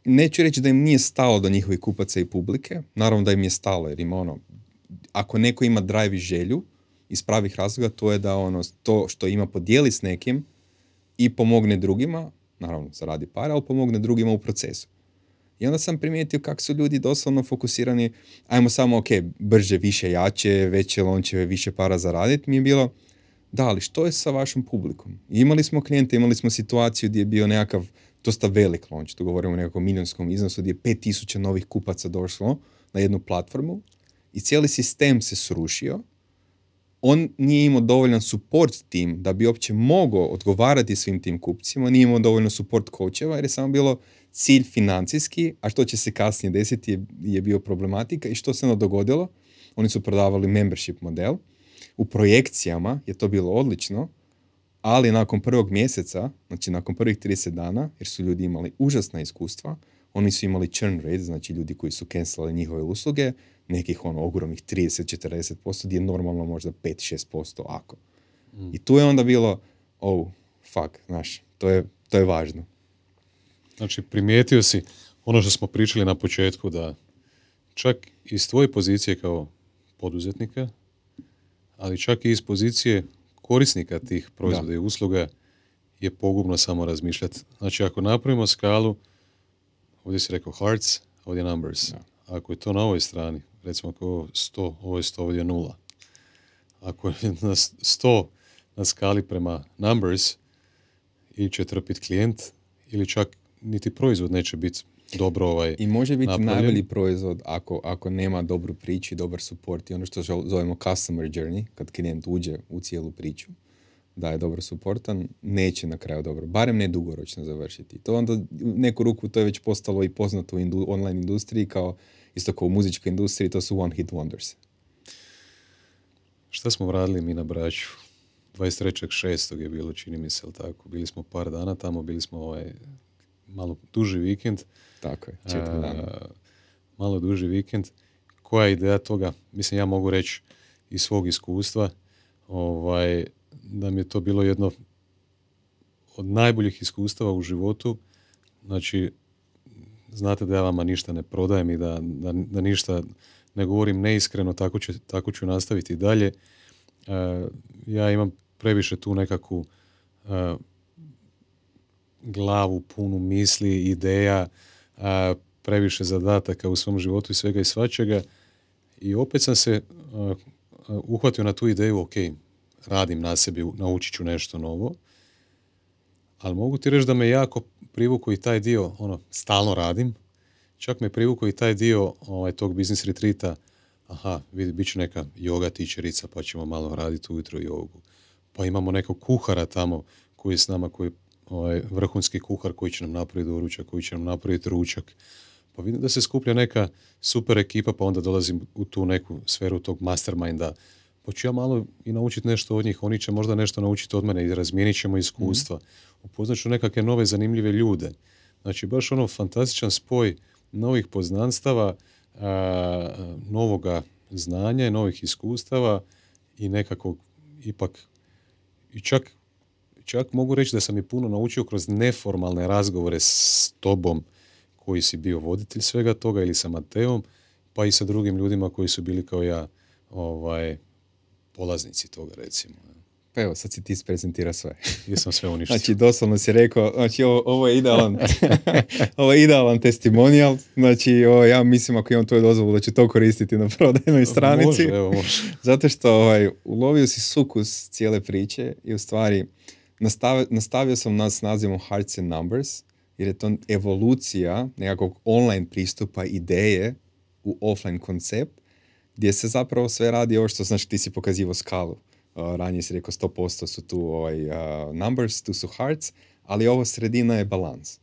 S2: neću reći da im nije stalo do njihovih kupaca i publike, naravno da im je stalo, jer ima ono, ako neko ima drive i želju iz pravih razloga, to je da ono, to što ima podijeli s nekim i pomogne drugima, naravno zaradi para, ali pomogne drugima u procesu. I onda sam primijetio kako su ljudi doslovno fokusirani, ajmo samo, ok, brže, više, jače, veće lončeve, više para zaraditi, mi je bilo, da, ali što je sa vašom publikom? I imali smo klijente, imali smo situaciju gdje je bio nekakav dosta velik launch, tu govorimo o nekakvom milionskom iznosu gdje je 5000 novih kupaca došlo na jednu platformu i cijeli sistem se srušio. On nije imao dovoljan support tim da bi uopće mogao odgovarati svim tim kupcima, nije imao dovoljno support coacheva jer je samo bilo cilj financijski, a što će se kasnije desiti je, je bio problematika i što se onda dogodilo? Oni su prodavali membership model, u projekcijama je to bilo odlično, ali nakon prvog mjeseca, znači nakon prvih 30 dana, jer su ljudi imali užasna iskustva, oni su imali churn rate, znači ljudi koji su cancelali njihove usluge, nekih ono ogromnih 30-40%, gdje je normalno možda 5-6% ako. I tu je onda bilo, oh, fuck, znaš, to je, to je važno.
S1: Znači, primijetio si ono što smo pričali na početku, da čak iz tvoje pozicije kao poduzetnika, ali čak i iz pozicije korisnika tih proizvoda
S2: Da.
S1: i usluga je pogubno samo razmišljati. Znači, ako napravimo skalu, ovdje si rekao hearts, ovdje numbers. Ako je to na ovoj strani, recimo ako je ovo 100, ovo je 100, ovdje je nula. Ako je na 100 na skali prema numbers, ili će trpiti klijent, ili čak niti proizvod neće biti dobro ovaj
S2: I može biti
S1: napravljen.
S2: najbolji proizvod ako, ako nema dobru priču i dobar support i ono što zovemo customer journey, kad klijent uđe u cijelu priču, da je dobro supportan, neće na kraju dobro, barem ne dugoročno završiti. To onda u neku ruku to je već postalo i poznato u indu- online industriji kao isto kao u muzičkoj industriji, to su one hit wonders.
S1: Šta smo radili mi na Braću? 23.6. je bilo, čini mi se, tako? Bili smo par dana tamo, bili smo ovaj malo duži vikend.
S2: Tako je, četiri
S1: A,
S2: dana.
S1: malo duži vikend. Koja je ideja toga? Mislim, ja mogu reći iz svog iskustva ovaj, da mi je to bilo jedno od najboljih iskustava u životu. Znači, znate da ja vama ništa ne prodajem i da, da, da ništa ne govorim neiskreno, tako, će, tako ću nastaviti i dalje. E, ja imam previše tu nekakvu e, glavu punu misli, ideja, a, previše zadataka u svom životu i svega i svačega. I opet sam se a, a, uhvatio na tu ideju, ok, radim na sebi, naučit ću nešto novo, ali mogu ti reći da me jako privuko i taj dio, ono, stalno radim, čak me privuko i taj dio ovaj, tog business retreata, aha, vidi, bit će neka yoga tičerica, pa ćemo malo raditi ujutro jogu. Pa imamo nekog kuhara tamo koji je s nama, koji ovaj, vrhunski kuhar koji će nam napraviti doručak, koji će nam napraviti ručak. Pa vidim da se skuplja neka super ekipa, pa onda dolazim u tu neku sferu tog masterminda, pa ću ja malo i naučiti nešto od njih, oni će možda nešto naučiti od mene i razmijenit ćemo iskustva. Upoznat ću nekakve nove zanimljive ljude. Znači, baš ono fantastičan spoj novih poznanstava, a, novoga znanja i novih iskustava i nekakvog ipak i čak, čak mogu reći da sam i puno naučio kroz neformalne razgovore s tobom koji si bio voditelj svega toga ili sa Mateom, pa i sa drugim ljudima koji su bili kao ja ovaj, polaznici toga recimo.
S2: Pa evo, sad si ti isprezentira sve.
S1: Jesam sve uništio.
S2: Znači, doslovno si rekao, znači, ovo, ovo je idealan, ovo je idealan testimonial, znači, ovo, ja mislim ako imam tvoju dozvolu da ću to koristiti na prodajnoj stranici.
S1: Može, evo, može.
S2: Zato što ovaj, ulovio si sukus cijele priče i u stvari nastavio, nastavio sam nas s nazivom Hearts and Numbers, jer je to evolucija nekakvog online pristupa ideje u offline koncept, gdje se zapravo sve radi ovo što znači ti si pokazivo skalu. Uh, ranije si rekao 100% su tu ovaj, uh, numbers, tu su hearts, ali ovo sredina je balans.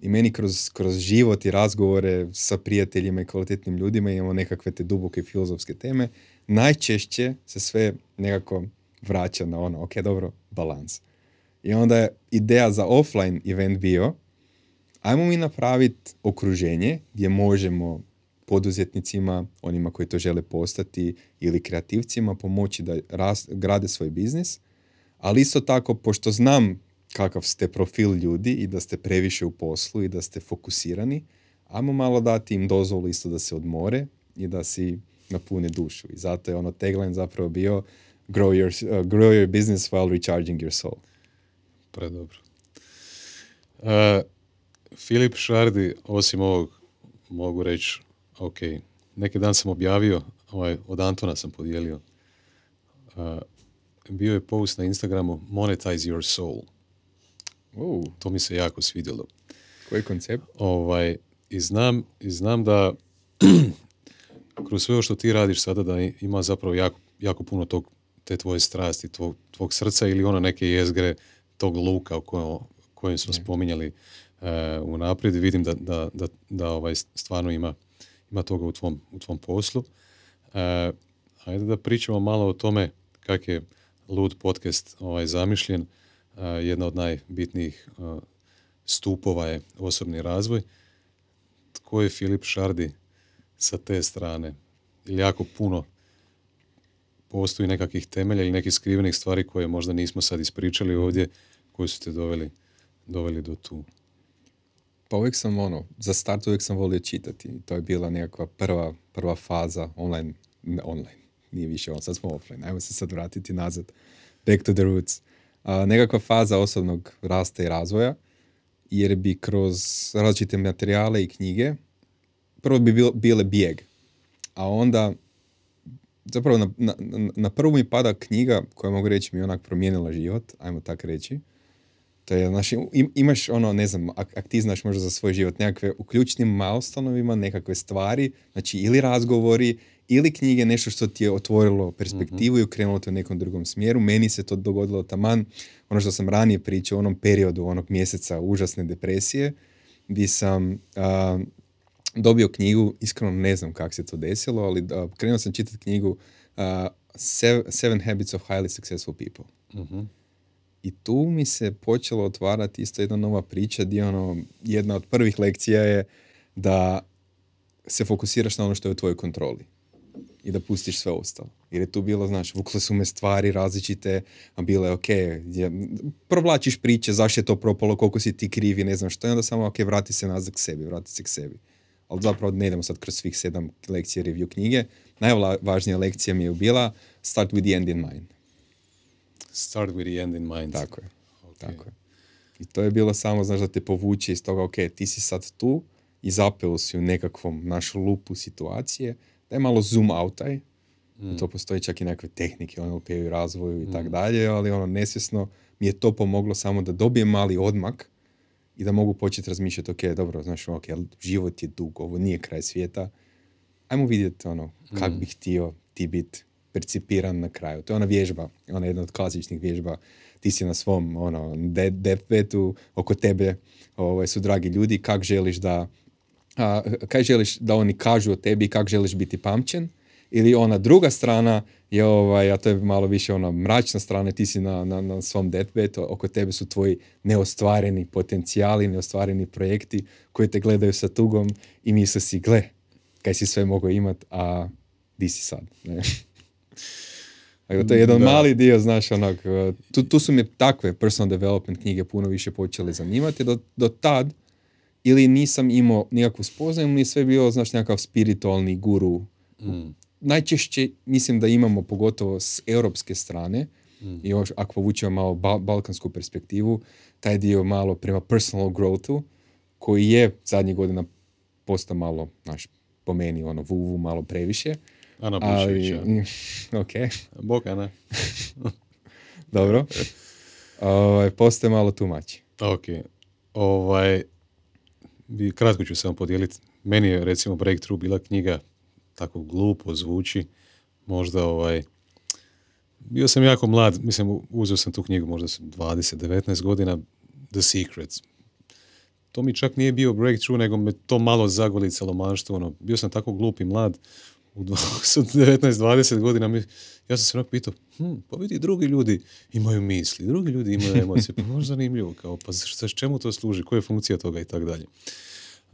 S2: I meni kroz, kroz život i razgovore sa prijateljima i kvalitetnim ljudima imamo nekakve te duboke filozofske teme, najčešće se sve nekako vraća na ono, ok, dobro, balans. I onda je ideja za offline event bio, ajmo mi napraviti okruženje gdje možemo poduzetnicima, onima koji to žele postati ili kreativcima pomoći da ras, grade svoj biznis, ali isto tako, pošto znam kakav ste profil ljudi i da ste previše u poslu i da ste fokusirani, ajmo malo dati im dozvolu isto da se odmore i da si napune dušu. I zato je ono tagline zapravo bio grow your, uh, grow your business while recharging your soul.
S1: Predobro. Uh, Filip Šardi, osim ovog, mogu reći, ok, neki dan sam objavio, ovaj, od Antona sam podijelio, uh, bio je post na Instagramu Monetize your soul.
S2: Uh,
S1: To mi se jako svidjelo.
S2: koji koncept?
S1: Ovaj, i, znam, I znam da kroz sve ovo što ti radiš sada da ima zapravo jako, jako puno tog, te tvoje strasti, tvog, tvog srca ili ono neke jezgre tog luka o kojem, kojem smo spominjali uh, unaprijed. Vidim da, da, da, da ovaj stvarno ima, ima toga u tvom, u tvom poslu. Uh, ajde da pričamo malo o tome kak je Lud podcast ovaj, zamišljen. Uh, jedna od najbitnijih stupova je osobni razvoj. Tko je Filip Šardi sa te strane? Ili jako puno postoji nekakvih temelja ili nekih skrivenih stvari koje možda nismo sad ispričali ovdje, koji su te doveli, doveli do tu.
S2: Pa uvijek sam ono, za start uvijek sam volio čitati. To je bila nekakva prva, prva faza online, ne, online, nije više on, sad smo offline. Ajmo se sad vratiti nazad, back to the roots. A, nekakva faza osobnog rasta i razvoja, jer bi kroz različite materijale i knjige, prvo bi bilo, bile bijeg, a onda zapravo na, na, na- prvu mi pada knjiga koja mogu reći mi je onak promijenila život, ajmo tak reći. To je, znači, im- imaš ono, ne znam, ak, ak ti znaš možda za svoj život nekakve u ključnim milestonovima, nekakve stvari, znači ili razgovori, ili knjige, nešto što ti je otvorilo perspektivu i okrenulo te u nekom drugom smjeru. Meni se to dogodilo taman, ono što sam ranije pričao, u onom periodu onog mjeseca užasne depresije, gdje sam a, dobio knjigu, iskreno ne znam kako se to desilo, ali da, krenuo sam čitati knjigu Sev- Seven Habits of Highly Successful People.
S1: Mhm.
S2: I tu mi se počelo otvarati isto jedna nova priča gdje ono, jedna od prvih lekcija je da se fokusiraš na ono što je u tvojoj kontroli i da pustiš sve ostalo. Jer je tu bilo, znaš, vukle su me stvari različite, a bilo je, ok, je, provlačiš priče, zašto je to propalo, koliko si ti krivi, ne znam što, i onda samo, ok, vrati se nazad k sebi, vrati se k sebi. Ali zapravo ne idemo sad kroz svih sedam lekcija review knjige. Najvažnija lekcija mi je bila start with the end in mind.
S1: Start with the end in mind.
S2: Tako je. Tako je. I to je bilo samo, znaš, da te povuče iz toga, ok, ti si sad tu i zapeo si u nekakvom našu lupu situacije, daj malo zoom outaj, to postoji čak i nekakve tehnike, ono u i razvoju i tak dalje, ali ono nesvjesno mi je to pomoglo samo da dobijem mali odmak i da mogu početi razmišljati, ok, dobro, znaš, ok, život je dug, ovo nije kraj svijeta, ajmo vidjeti ono, kak bih htio ti biti percipiran na kraju. To je ona vježba, ona jedna od klasičnih vježba. Ti si na svom ono, de- deathbedu, oko tebe ovaj, su dragi ljudi, kak želiš da a, kaj želiš da oni kažu o tebi i kak želiš biti pamćen Ili ona druga strana je ovaj, a to je malo više ona mračna strana, ti si na, na, na svom deathbedu, oko tebe su tvoji neostvareni potencijali, neostvareni projekti koji te gledaju sa tugom i misle si, gle, kaj si sve mogao imat, a di si sad? Ne? Dakle, to je jedan
S1: Da.
S2: mali dio, znaš, onog, uh, tu, tu su me takve personal development knjige puno više počele zanimati, do, do tad ili nisam imao nikakvu spoznaju, mi sve bio, znaš, nekakav spiritualni guru.
S1: Mm.
S2: Najčešće mislim da imamo, pogotovo s europske strane,
S1: Mm.
S2: i još ako povučemo malo bal- balkansku perspektivu, taj dio malo prema personal growthu, koji je zadnjih godina postao malo, znaš, po meni, ono, vuvu malo previše.
S1: Ana
S2: Ali, ok,
S1: Boga, ne?
S2: dobro. Ovaj, postoje malo tumači.
S1: Ok. Ovaj, kratko ću samo podijeliti. Meni je recimo Breakthrough bila knjiga tako glupo zvuči. Možda ovaj, bio sam jako mlad, mislim uzeo sam tu knjigu možda sam 20-19 godina, The Secrets. To mi čak nije bio breakthrough, nego me to malo zagolicalo manštvo. Ono. Bio sam tako glup i mlad, u dva- sa 19-20 godina, mi, ja sam se onako pitao, hm, pa vidi, drugi ljudi imaju misli, drugi ljudi imaju emocije, pa možda zanimljivo, kao, pa za čemu to služi, koja je funkcija toga i tako dalje.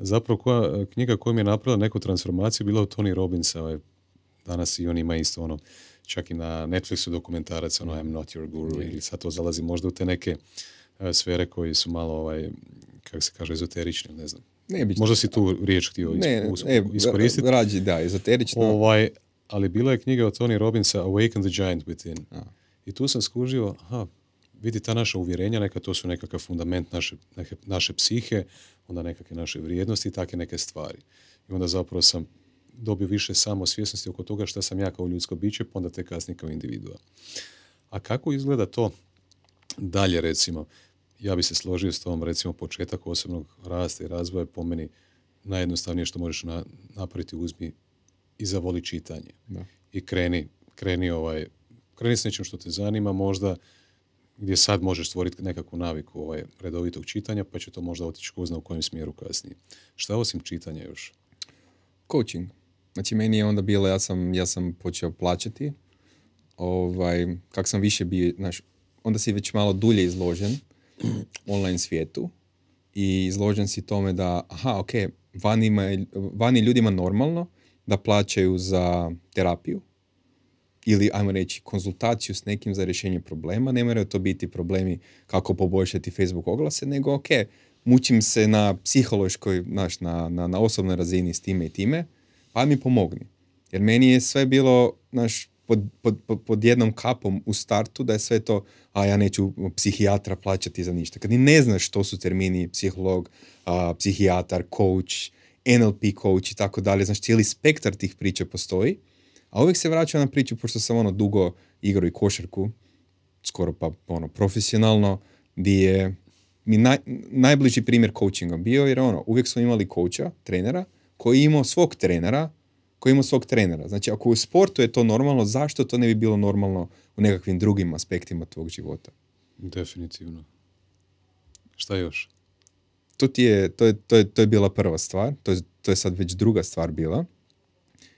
S1: Zapravo, koja, knjiga koja mi je napravila neku transformaciju bila od Tony Robbinsa, ovaj, danas i on ima isto ono, čak i na Netflixu dokumentarac, ono I'm not your guru, ili sad to zalazi možda u te neke e, sfere koji su malo, ovaj, kako se kaže, ezoterični, ne znam.
S2: Ne, bi
S1: Možda si tu riječ htio
S2: ne, e,
S1: iskoristiti.
S2: rađi, da, ezoterično.
S1: Ovaj, ali bila je knjiga od Tony Robbinsa Awaken the Giant Within.
S2: A.
S1: I tu sam skužio, aha, vidi ta naša uvjerenja, neka to su nekakav fundament naše, neke, naše psihe, onda nekakve naše vrijednosti i takve neke stvari. I onda zapravo sam dobio više samosvjesnosti oko toga šta sam ja kao ljudsko biće, pa onda te kasnije kao individua. A kako izgleda to dalje, recimo? Ja bi se složio s tom, recimo, početak osobnog rasta i razvoja po meni najjednostavnije što možeš na, napraviti, uzmi i zavoli čitanje.
S2: Da.
S1: I kreni, kreni ovaj, kreni s nečim što te zanima, možda gdje sad možeš stvoriti nekakvu naviku ovaj, redovitog čitanja, pa će to možda otići ko zna u kojem smjeru kasnije. Šta osim čitanja još?
S2: coaching. Znači meni je onda bilo, ja sam, ja sam počeo plaćati, ovaj, kak sam više bio, znaš, onda si već malo dulje izložen online svijetu i izložen si tome da, aha, ok, vani, ima, vani ljudima normalno da plaćaju za terapiju ili, ajmo reći, konzultaciju s nekim za rješenje problema. Ne moraju to biti problemi kako poboljšati Facebook oglase, nego, ok, mučim se na psihološkoj, znaš, na, na, na osobnoj razini s time i time, pa mi pomogni. Jer meni je sve bilo, znaš, pod, pod, pod, jednom kapom u startu da je sve to, a ja neću psihijatra plaćati za ništa. Kad ni ne znaš što su termini psiholog, a, psihijatar, coach, NLP coach i tako dalje, znaš, cijeli spektar tih priča postoji, a uvijek se vraćam na priču, pošto sam ono dugo igrao i košarku, skoro pa ono profesionalno, di je mi naj, najbliži primjer coachinga bio, jer ono, uvijek smo imali coacha, trenera, koji je imao svog trenera, koji je imao svog trenera. Znači, ako u sportu je to normalno, zašto to ne bi bilo normalno u nekakvim drugim aspektima tvog života?
S1: Definitivno. Šta još?
S2: To, ti je, to, je, to, je, to je bila prva stvar, to je, to je sad već druga stvar bila.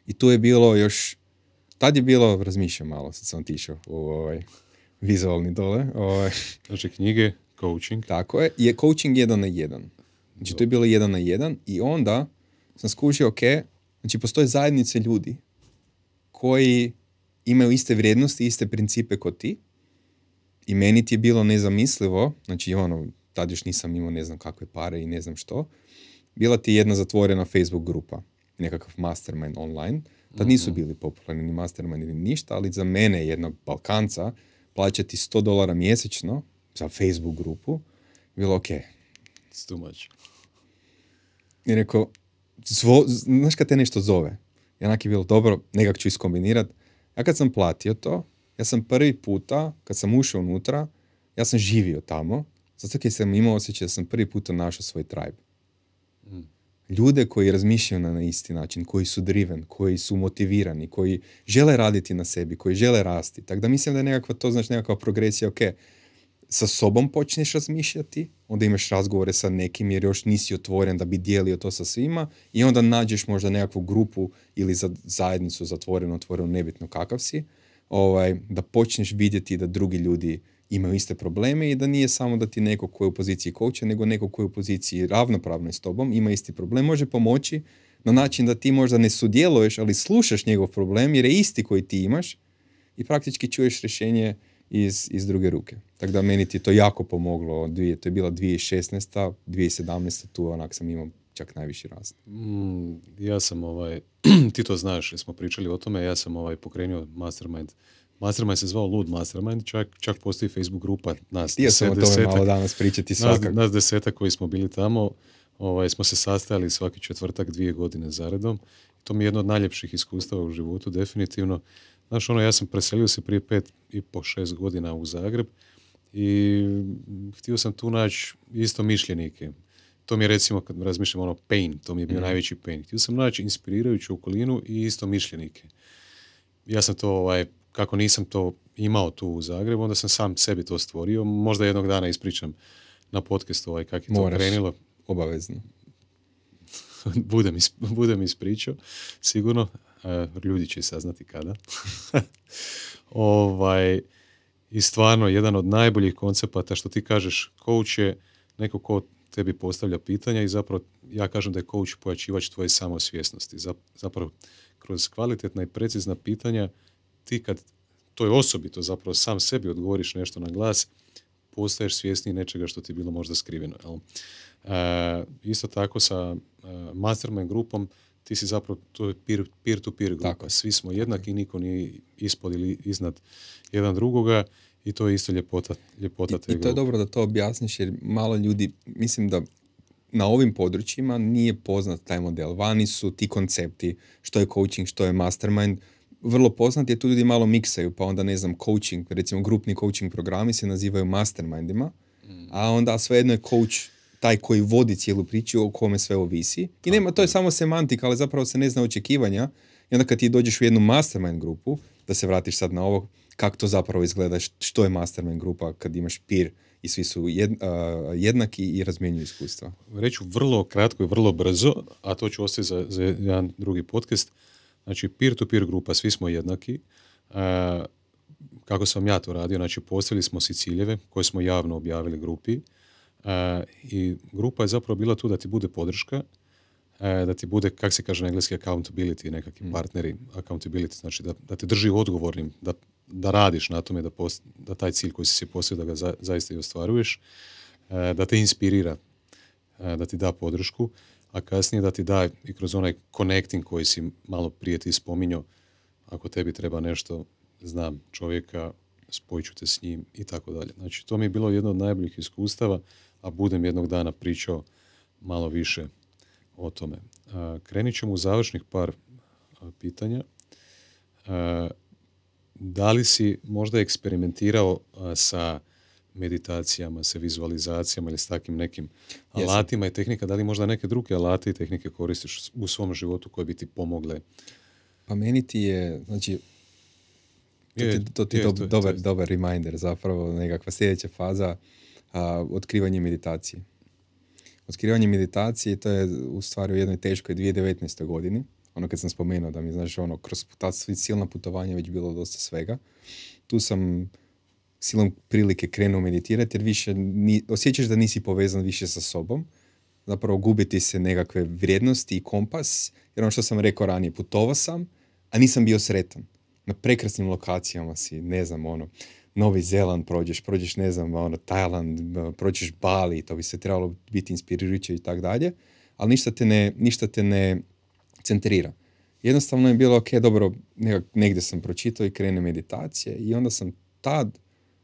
S2: I tu je bilo još, tad je bilo, razmišljam malo, sad sam otišao u ovaj vizualni dole, ovaj,
S1: Znači knjige, coaching.
S2: Tako je, je coaching jedan na jedan. Znači to je bilo jedan na jedan i onda sam skušao, ok, znači postoje zajednice ljudi koji imaju iste vrijednosti, iste principe kod ti i meni ti je bilo nezamislivo, znači ono, tad još nisam imao ne znam kakve pare i ne znam što, bila ti je jedna zatvorena Facebook grupa, nekakav mastermind online, tad nisu bili popularni ni mastermind ni ništa, ali za mene jednog Balkanca plaćati 100 dolara mjesečno za Facebook grupu, bilo ok.
S1: It's too much.
S2: I rekao, zvo, znaš kad te nešto zove? I onak je bilo, dobro, nekak ću iskombinirat. Ja kad sam platio to, ja sam prvi puta, kad sam ušao unutra, ja sam živio tamo, zato jer sam imao osjećaj da sam prvi puta našao svoj tribe. Ljude koji razmišljaju na, isti način, koji su driven, koji su motivirani, koji žele raditi na sebi, koji žele rasti. Tako da mislim da je nekakva, to znači nekakva progresija, ok, sa sobom počneš razmišljati, onda imaš razgovore sa nekim jer još nisi otvoren da bi dijelio to sa svima i onda nađeš možda nekakvu grupu ili za zajednicu zatvorenu, otvorenu, nebitno kakav si, ovaj, da počneš vidjeti da drugi ljudi imaju iste probleme i da nije samo da ti neko koji je u poziciji coacha, nego neko koji je u poziciji ravnopravno s tobom, ima isti problem, može pomoći na način da ti možda ne sudjeluješ, ali slušaš njegov problem jer je isti koji ti imaš i praktički čuješ rješenje iz, iz druge ruke. Tako da meni ti to jako pomoglo. Dvije, to je bila 2016. 2017. tu onak sam imao čak najviši rast.
S1: Mm, ja sam ovaj, ti to znaš, smo pričali o tome, ja sam ovaj pokrenuo Mastermind. Mastermind se zvao Lud Mastermind, čak, čak postoji Facebook grupa nas
S2: Htio sam o tome
S1: desetak,
S2: malo danas pričati
S1: nas,
S2: svakako.
S1: nas desetak koji smo bili tamo, ovaj, smo se sastajali svaki četvrtak dvije godine zaredom. To mi je jedno od najljepših iskustava u životu, definitivno. Znaš, ono, ja sam preselio se prije pet i po šest godina u Zagreb i htio sam tu naći isto mišljenike. To mi je recimo, kad razmišljam ono pain, to mi je bio
S2: Mhm.
S1: najveći pain. Htio sam naći inspirirajuću okolinu i isto mišljenike. Ja sam to, ovaj, kako nisam to imao tu u Zagrebu, onda sam sam sebi to stvorio. Možda jednog dana ispričam na podcastu ovaj, kako je to
S2: Moraš.
S1: krenilo.
S2: Obavezno.
S1: budem, is, budem ispričao, sigurno. E, ljudi će saznati kada. ovaj, I stvarno, jedan od najboljih koncepata što ti kažeš, coach je neko ko tebi postavlja pitanja i zapravo ja kažem da je coach pojačivač tvoje samosvjesnosti. Zap- Zapravo, kroz kvalitetna i precizna pitanja ti kad toj osobi to zapravo sam sebi odgovoriš nešto na glas, postaješ svjesniji nečega što ti je bilo možda skriveno. Jel? E, isto tako sa e, mastermind grupom ti si zapravo, to je peer, peer-to-peer grupa.
S2: Tako.
S1: Svi smo jednaki, niko nije ispod ili iznad jedan drugoga i to je isto ljepota, ljepota te
S2: I, to je dobro da to objasniš jer malo ljudi, mislim da na ovim područjima nije poznat taj model. Vani su ti koncepti, što je coaching, što je mastermind, vrlo poznat je tu ljudi malo miksaju, pa onda ne znam, coaching, recimo grupni coaching programi se nazivaju mastermindima, a onda svejedno je coach taj koji vodi cijelu priču o kome sve ovisi. I nema, to je samo semantika, ali zapravo se ne zna očekivanja. I onda kad ti dođeš u jednu mastermind grupu, da se vratiš sad na ovo, kako to zapravo izgleda, što je mastermind grupa kad imaš peer i svi su jed- a, jednaki i razmjenjuju iskustva.
S1: Reću vrlo kratko i vrlo brzo, a to ću ostaviti za, za jedan drugi podcast. Znači, peer-to-peer grupa, svi smo jednaki. E, kako sam ja to radio, znači postavili smo si ciljeve koje smo javno objavili grupi. E, i grupa je zapravo bila tu da ti bude podrška, e, da ti bude, kak se kaže na engleski, accountability, nekakvi partneri, accountability, znači da, da te drži odgovornim, da, da radiš na tome, da, post- da taj cilj koji si si postavio, da ga za- zaista i ostvaruješ, e, da te inspirira, e, da ti da podršku, a kasnije da ti da i kroz onaj connecting koji si malo prije ti spominjao, ako tebi treba nešto, znam čovjeka, spojit ću te s njim i tako dalje. Znači, to mi je bilo jedno od najboljih iskustava, a budem jednog dana pričao malo više o tome. Krenit ćemo u završnih par pitanja. Da li si možda eksperimentirao sa meditacijama, sa vizualizacijama ili s takim nekim
S2: Jesam.
S1: alatima i tehnika, da li možda neke druge alate i tehnike koristiš u svom životu koje bi ti pomogle?
S2: Pa meni ti je, znači, to
S1: Je,
S2: ti, to ti je
S1: to
S2: dobar,
S1: to je-
S2: dobar reminder zapravo, nekakva sljedeća faza, a, otkrivanje meditacije. Otkrivanje meditacije, to je u stvari u jednoj teškoj 2019. godini, ono kad sam spomenuo da mi, znaš, ono, kroz ta silna putovanja već bilo dosta svega. Tu sam silom prilike krenuo meditirati jer više ni, osjećaš da nisi povezan više sa sobom, zapravo gubiti se nekakve vrijednosti i kompas, jer ono što sam rekao ranije, putovao sam, a nisam bio sretan. Na prekrasnim lokacijama si, ne znam, ono, Novi Zeland prođeš, prođeš, ne znam, ono, Tajland, prođeš Bali, to bi se trebalo biti inspirirajuće i tak dalje, ali ništa te ne, ništa te ne centrira. Jednostavno je bilo, ok, dobro, negdje sam pročitao i krene meditacije i onda sam tad,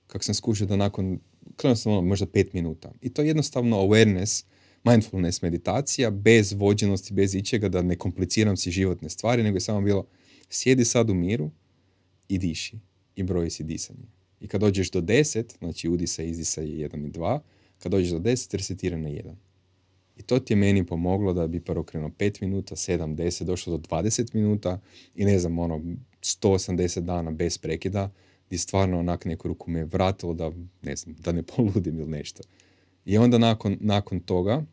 S2: kako sam skušao da nakon, krenuo sam ono, možda pet minuta. I to je jednostavno awareness, mindfulness meditacija, bez vođenosti, bez ičega, da ne kompliciram si životne stvari, nego je samo bilo, sjedi sad u miru i diši. I broji si disanje. I kad dođeš do 10, znači udisaj, izdisaj je 1 i 2, kad dođeš do 10, resetira na 1. I to ti je meni pomoglo da bi prvo krenuo 5 minuta, 7, 10, došlo do 20 minuta i ne znam, ono, 180 dana bez prekida, gdje stvarno onak neku ruku me vratilo da, ne znam, da ne poludim ili nešto. I onda nakon, nakon toga,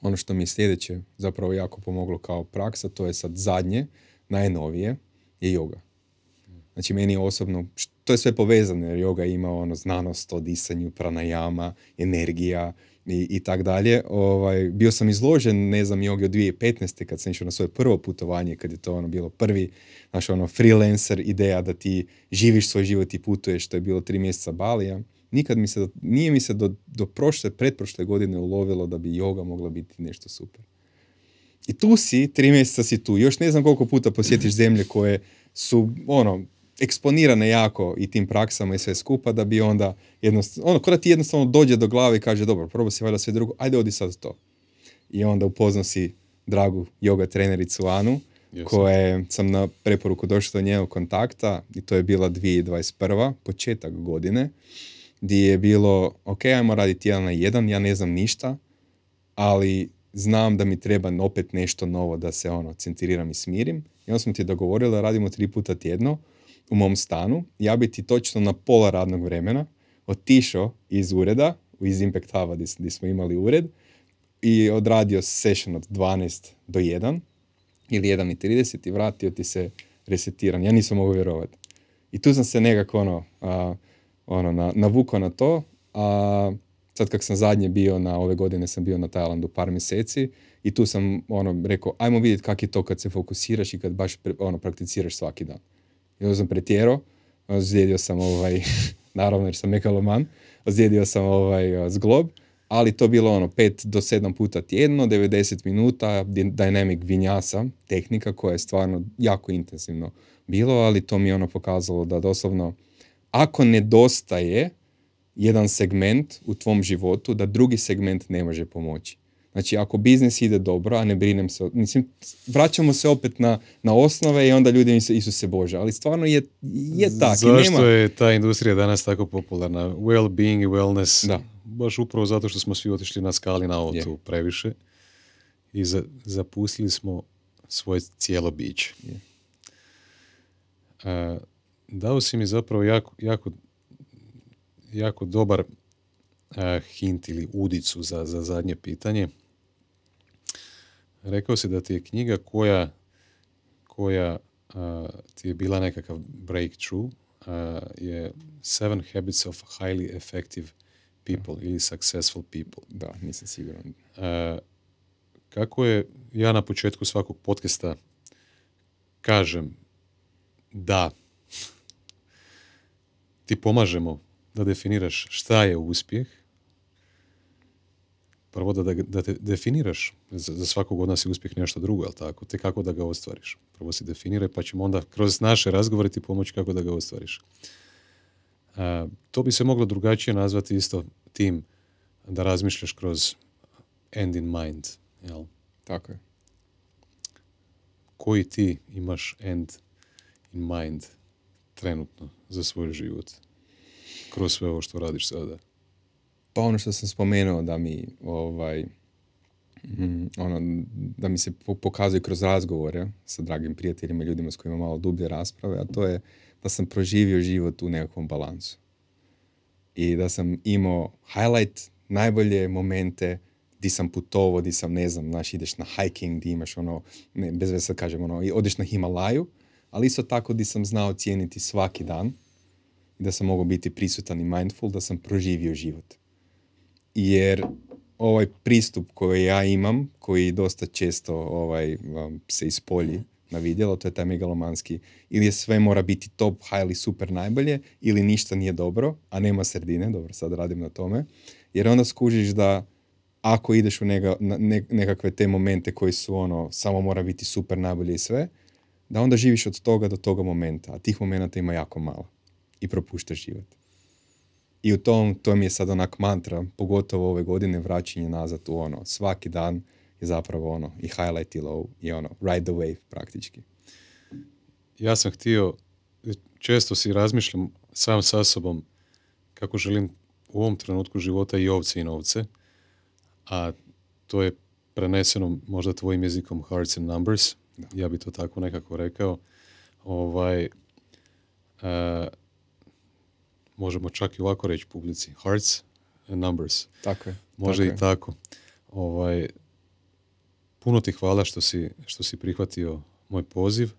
S2: ono što mi je sljedeće zapravo jako pomoglo kao praksa, to je sad zadnje, najnovije, je yoga. Znači meni osobno, to je sve povezano jer yoga ima ono znanost o disanju, pranajama, energija i, i tak dalje. Ovaj, bio sam izložen, ne znam, jogi od 2015. kad sam išao na svoje prvo putovanje, kad je to ono bilo prvi, naš ono freelancer ideja da ti živiš svoj život i putuješ, to je bilo tri mjeseca Balija. Nikad mi se, nije mi se do, do prošle, pretprošle godine ulovilo da bi yoga mogla biti nešto super. I tu si, tri mjeseca si tu. Još ne znam koliko puta posjetiš zemlje koje su, ono, eksponirane jako i tim praksama i sve skupa da bi onda jednostavno, ono, kada ti jednostavno dođe do glave i kaže, dobro, probao si valjda sve drugo, ajde odi sad to. I onda upozno si dragu yoga trenericu Anu, koje sam na preporuku došao do njenog kontakta i to je bila 2021. početak godine, gdje je bilo, ok, ajmo raditi jedan na jedan, ja ne znam ništa, ali znam da mi treba opet nešto novo da se ono centriram i smirim. I onda smo ti dogovorili da radimo tri puta tjedno, u mom stanu, ja bi ti točno na pola radnog vremena otišao iz ureda, iz Impact Hava gdje smo imali ured, i odradio session od 12 do 1 ili 1 i 30 i vratio ti se resetiran. Ja nisam mogu vjerovati. I tu sam se nekako ono, ono na, navukao na to, a sad kak sam zadnje bio na ove godine sam bio na Tajlandu par mjeseci i tu sam ono rekao ajmo vidjeti kak je to kad se fokusiraš i kad baš ono prakticiraš svaki dan. Onda sam pretjerao, ozlijedio sam ovaj, naravno jer sam megaloman, sam ovaj zglob, ali to bilo ono 5 do 7 puta tjedno, 90 minuta, dynamic vinjasa, tehnika koja je stvarno jako intenzivno bilo, ali to mi je ono pokazalo da doslovno ako nedostaje jedan segment u tvom životu, da drugi segment ne može pomoći. Znači, ako biznis ide dobro, a ne brinem se, mislim, vraćamo se opet na, na osnove i onda ljudi misle Isuse Bože, ali stvarno je, je tako.
S1: Zašto nema... je ta industrija danas tako popularna? Well-being i wellness,
S2: da.
S1: baš upravo zato što smo svi otišli na skali na auto yeah. previše i za, zapustili smo svoje cijelo biće. Yeah. Uh, dao si mi zapravo jako, jako, jako dobar uh, hint ili udicu za, za zadnje pitanje rekao si da ti je knjiga koja, koja ti je bila nekakav breakthrough uh, je Seven Habits of Highly Effective People ili Successful People.
S2: Da, nisam siguran.
S1: kako je, ja na početku svakog podcasta kažem da ti pomažemo da definiraš šta je uspjeh, prvo da, da te definiraš. Za, za svakog od nas je uspjeh nešto drugo, jel tako? Te kako da ga ostvariš. Prvo si definiraj, pa ćemo onda kroz naše razgovore ti pomoći kako da ga ostvariš. A, to bi se moglo drugačije nazvati isto tim da razmišljaš kroz end in mind. Jel?
S2: Tako je.
S1: Koji ti imaš end in mind trenutno za svoj život? Kroz sve ovo što radiš sada.
S2: Pa ono što sam spomenuo da mi ovaj, mm, ono, da mi se pokazuje kroz razgovore sa dragim prijateljima i ljudima s kojima malo dublje rasprave, a to je da sam proživio život u nekakvom balansu. I da sam imao highlight, najbolje momente di sam putovao, di sam, ne znam, znaš, ideš na hiking, di imaš ono, ne, bez veze kažem, ono, odeš na Himalaju, ali isto tako di sam znao cijeniti svaki dan i da sam mogao biti prisutan i mindful, da sam proživio život jer ovaj pristup koji ja imam, koji dosta često ovaj, se ispolji na vidjelo, to je taj megalomanski, ili je sve mora biti top, highly, super najbolje, ili ništa nije dobro, a nema sredine, dobro, sad radim na tome, jer onda skužiš da ako ideš u nega, ne, nekakve te momente koji su ono, samo mora biti super najbolje i sve, da onda živiš od toga do toga momenta, a tih momenta ima jako malo i propuštaš život. I u tom, to mi je sad onak mantra, pogotovo ove godine, vraćanje nazad u ono, svaki dan je zapravo ono, i highlight i low, i ono, ride the wave praktički.
S1: Ja sam htio, često si razmišljam sam sa sobom kako želim u ovom trenutku života i ovce i novce, a to je preneseno možda tvojim jezikom hearts and numbers, ja bi to tako nekako rekao. Ovaj, uh, možemo čak i ovako reći publici, hearts and numbers.
S2: Tako je.
S1: Može
S2: tako
S1: i tako. Ovaj, puno ti hvala što si, što si prihvatio moj poziv,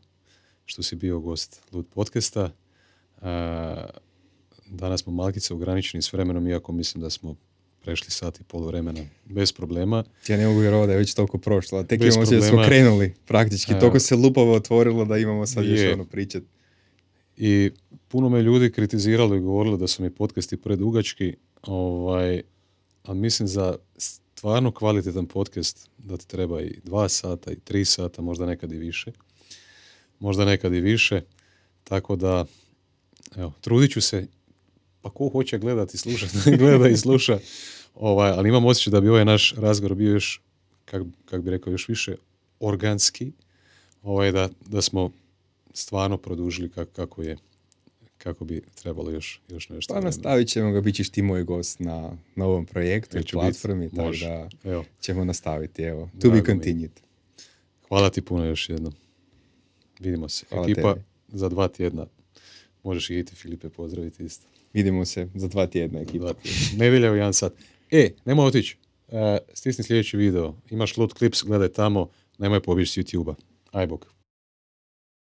S1: što si bio gost Lud podcasta. A, danas smo malkice ograničeni s vremenom, iako mislim da smo prešli sat i pol vremena bez problema.
S2: Ja ne mogu vjerovati da je već toliko prošlo. a Tek
S1: Bez
S2: imamo se da smo krenuli praktički. Toliko se lupavo otvorilo da imamo sad još
S1: Je.
S2: ono pričat.
S1: I puno me ljudi kritiziralo i govorilo da su mi podcasti predugački, ovaj, a mislim za stvarno kvalitetan podcast da ti treba i dva sata i tri sata, možda nekad i više. Možda nekad i više. Tako da, evo, trudit ću se, pa ko hoće gledati i slušati, gleda i sluša. Ovaj, ali imam osjećaj da bi ovaj naš razgovor bio još, kak, kak bi rekao, još više organski, ovaj, da, da smo stvarno produžili kak, kako je kako bi trebalo još, još nešto.
S2: Pa nastavit ćemo ga, bit ćeš ti moj gost na, na ovom projektu i
S1: Ja ću bit,
S2: platformi, tako da
S1: Evo,
S2: ćemo nastaviti, evo. To
S1: Drago
S2: be
S1: mi
S2: continued.
S1: hvala ti puno još jednom. Vidimo se.
S2: Hvala
S1: Ekipa
S2: tebi.
S1: za dva tjedna. Možeš i ti Filipe pozdraviti isto.
S2: Vidimo se za dva tjedna, ekipa.
S1: Nedjelja u jedan sat. E, nemoj otići. E, stisni sljedeći video. Imaš Loot Clips, gledaj tamo. Nemoj pobjeći s YouTube-a. Aj bok.